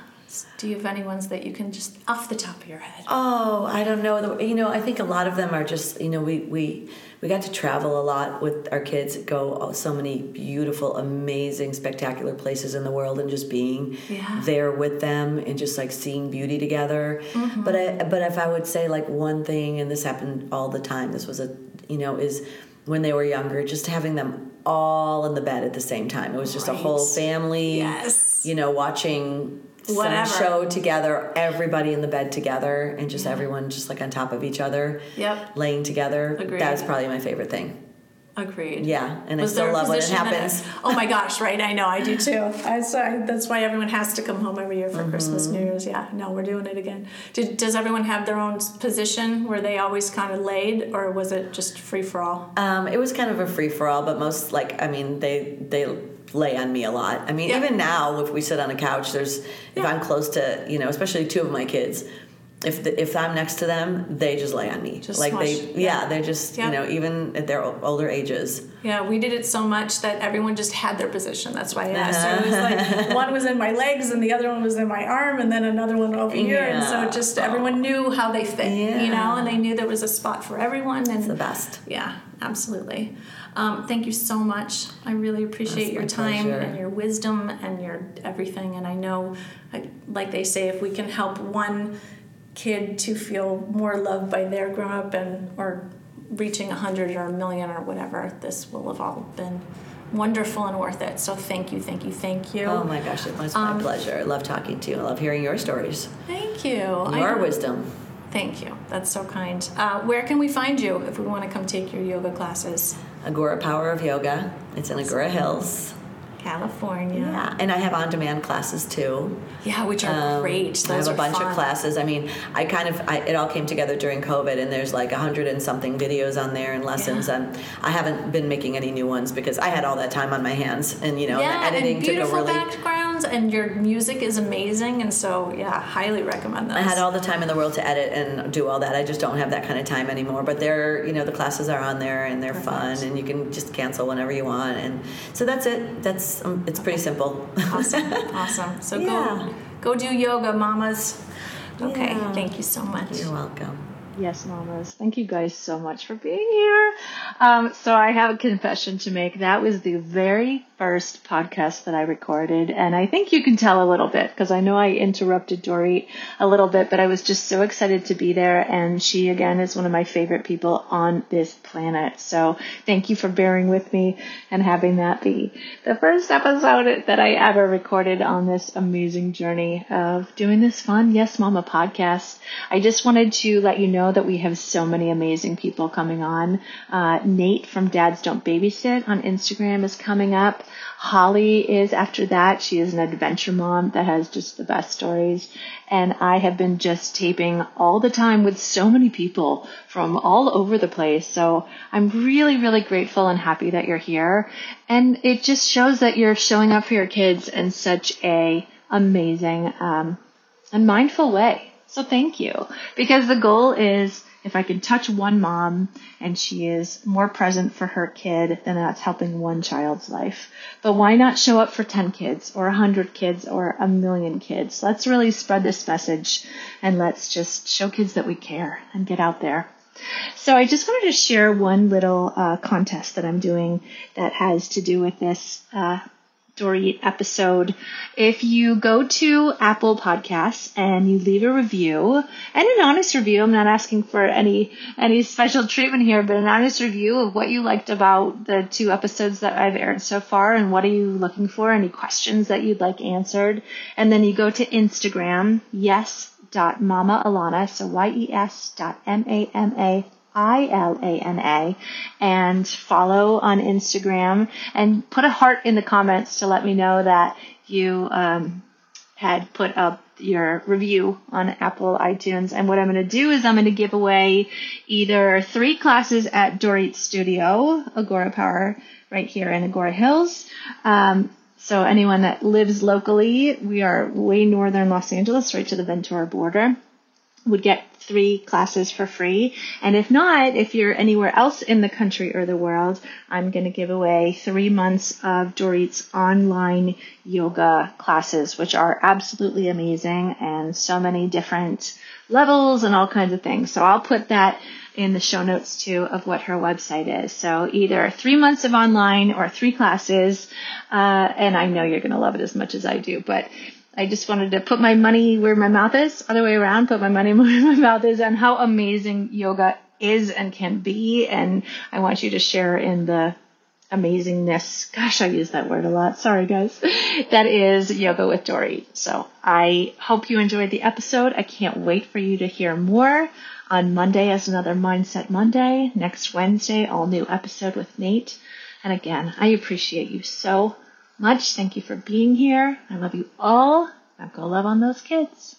Speaker 2: Do you have any ones that you can just off the top of your head?
Speaker 3: Oh, I don't know. You know, I think a lot of them are just. You know, we we we got to travel a lot with our kids. Go so many beautiful, amazing, spectacular places in the world, and just being
Speaker 2: Yeah.
Speaker 3: there with them and just like seeing beauty together.
Speaker 2: Mm-hmm.
Speaker 3: But I but if I would say like one thing, and this happened all the time. This was a you know is when they were younger, just having them all in the bed at the same time. It was just a whole family.
Speaker 2: Yes.
Speaker 3: You know, watching
Speaker 2: Whatever.
Speaker 3: some show together, everybody in the bed together, and just everyone just like on top of each other,
Speaker 2: Yep.
Speaker 3: laying together.
Speaker 2: Agreed.
Speaker 3: That's probably my favorite thing.
Speaker 2: Agreed.
Speaker 3: Yeah, and
Speaker 2: Was
Speaker 3: I still love when it
Speaker 2: position that-
Speaker 3: happens.
Speaker 2: oh my gosh, right? I know, I do too. I, so I, that's why everyone has to come home every year for Christmas,
Speaker 3: Mm-hmm.
Speaker 2: New Year's. Yeah, no, we're doing it again. Did, does everyone have their own position where they always kind of laid, or was it just free for all?
Speaker 3: Um, it was kind of a free for all, but most like I mean they they lay on me a lot. I mean
Speaker 2: Yeah.
Speaker 3: even now if we sit on a couch, there's if I'm close to you know especially two of my kids. If, the, if I'm next to them, they just lay on me.
Speaker 2: Just
Speaker 3: like they, yeah,
Speaker 2: Yeah.
Speaker 3: they're just,
Speaker 2: Yeah.
Speaker 3: you know, even at their older ages.
Speaker 2: Yeah, we did it so much that everyone just had their position. That's why I asked. So it was
Speaker 3: Uh-huh.
Speaker 2: like one was in my legs and the other one was in my arm and then another one over here. And so
Speaker 3: Yeah.
Speaker 2: just everyone knew how they fit, you know, and they knew there was a spot for everyone. And
Speaker 3: It's the best.
Speaker 2: Yeah, absolutely. Um, thank you so much. I really appreciate
Speaker 3: That's
Speaker 2: your time
Speaker 3: pleasure.
Speaker 2: and your wisdom and your everything. And I know, like- like they say, if we can help one kid to feel more loved by their grown up and or reaching a hundred or a million or whatever, this will have all been
Speaker 4: wonderful and worth it. So thank you, thank you, thank you.
Speaker 3: Oh my gosh, it was my um, pleasure. I love talking to you. I love hearing your stories.
Speaker 4: Thank you.
Speaker 3: Your I, wisdom.
Speaker 4: Thank you. That's so kind. Uh, where can we find you if we want to come take your yoga classes?
Speaker 3: Agoura Power of Yoga. It's in Agoura Hills.
Speaker 4: California.
Speaker 3: Yeah, and I have on-demand classes too.
Speaker 4: Yeah, which are um, great. Those
Speaker 3: I have a bunch
Speaker 4: fun.
Speaker 3: of classes. I mean, I kind of I, it all came together during COVID, and there's like a hundred and something videos on there and lessons. Yeah. And I haven't been making any new ones because I had all that time on my hands, and you know,
Speaker 4: yeah,
Speaker 3: editing
Speaker 4: and beautiful
Speaker 3: took a really
Speaker 4: backgrounds, and your music is amazing, and so yeah, highly recommend those. I
Speaker 3: had all the time in the world to edit and do all that. I just don't have that kind of time anymore. But they're you know the classes are on there and they're Perfect. fun, and you can just cancel whenever you want, and so that's it. That's um, it's pretty simple simple.
Speaker 4: awesome, awesome. So yeah. go go do yoga, mamas. Okay, yeah. thank you so much.
Speaker 3: You're welcome.
Speaker 2: Yes, mamas. Thank you guys so much for being here. Um, so I have a confession to make. That was the very first podcast that I recorded, and I think you can tell a little bit because I know I interrupted Drorit a little bit, but I was just so excited to be there, and she again is one of my favorite people on this planet. So thank you for bearing with me and having that be the first episode that I ever recorded on this amazing journey of doing this fun Yes Mama podcast. I just wanted to let you know that we have so many amazing people coming on. Uh, Nate from Dads Don't Babysit on Instagram is coming up. Holly is after that. She is an adventure mom that has just the best stories. And I have been just taping all the time with so many people from all over the place. So I'm really, really grateful and happy that you're here. And it just shows that you're showing up for your kids in such a amazing um, and mindful way. So thank you. Because the goal is if I can touch one mom and she is more present for her kid, then that's helping one child's life. But why not show up for 10 kids or 100 kids or a million kids? Let's really spread this message and let's just show kids that we care and get out there. So I just wanted to share one little uh, contest that I'm doing that has to do with this uh, Drorit episode. If you go to Apple Podcasts and you leave a review and an honest review, I'm not asking for any any special treatment here, but an honest review of what you liked about the two episodes that I've aired so far and what are you looking for, any questions that you'd like answered. And then you go to Instagram, yes mama alana so y-e-s dot m-a-m-a I L A N A, and follow on Instagram and put a heart in the comments to let me know that you um, had put up your review on Apple iTunes. And what I'm going to do is I'm going to give away either three classes at Drorit Studio, Agoura Power, right here in Agoura Hills. Um, so anyone that lives locally, we are way northern Los Angeles, right to the Ventura border would get three classes for free. And if not, if you're anywhere else in the country or the world, I'm going to give away three months of Drorit's online yoga classes, which are absolutely amazing and so many different levels and all kinds of things. So I'll put that in the show notes too of what her website is. So either three months of online or three classes. Uh, and I know you're going to love it as much as I do, but I just wanted to put my money where my mouth is, other way around, put my money where my mouth is on how amazing yoga is and can be. And I want you to share in the amazingness. Gosh, I use that word a lot. Sorry, guys. That is Yoga with Drorit. So I hope you enjoyed the episode. I can't wait for you to hear more. On Monday is another Mindset Monday. Next Wednesday, all new episode with Nate. And again, I appreciate you so much. Thank you for being here. I love you all. Now go love on those kids.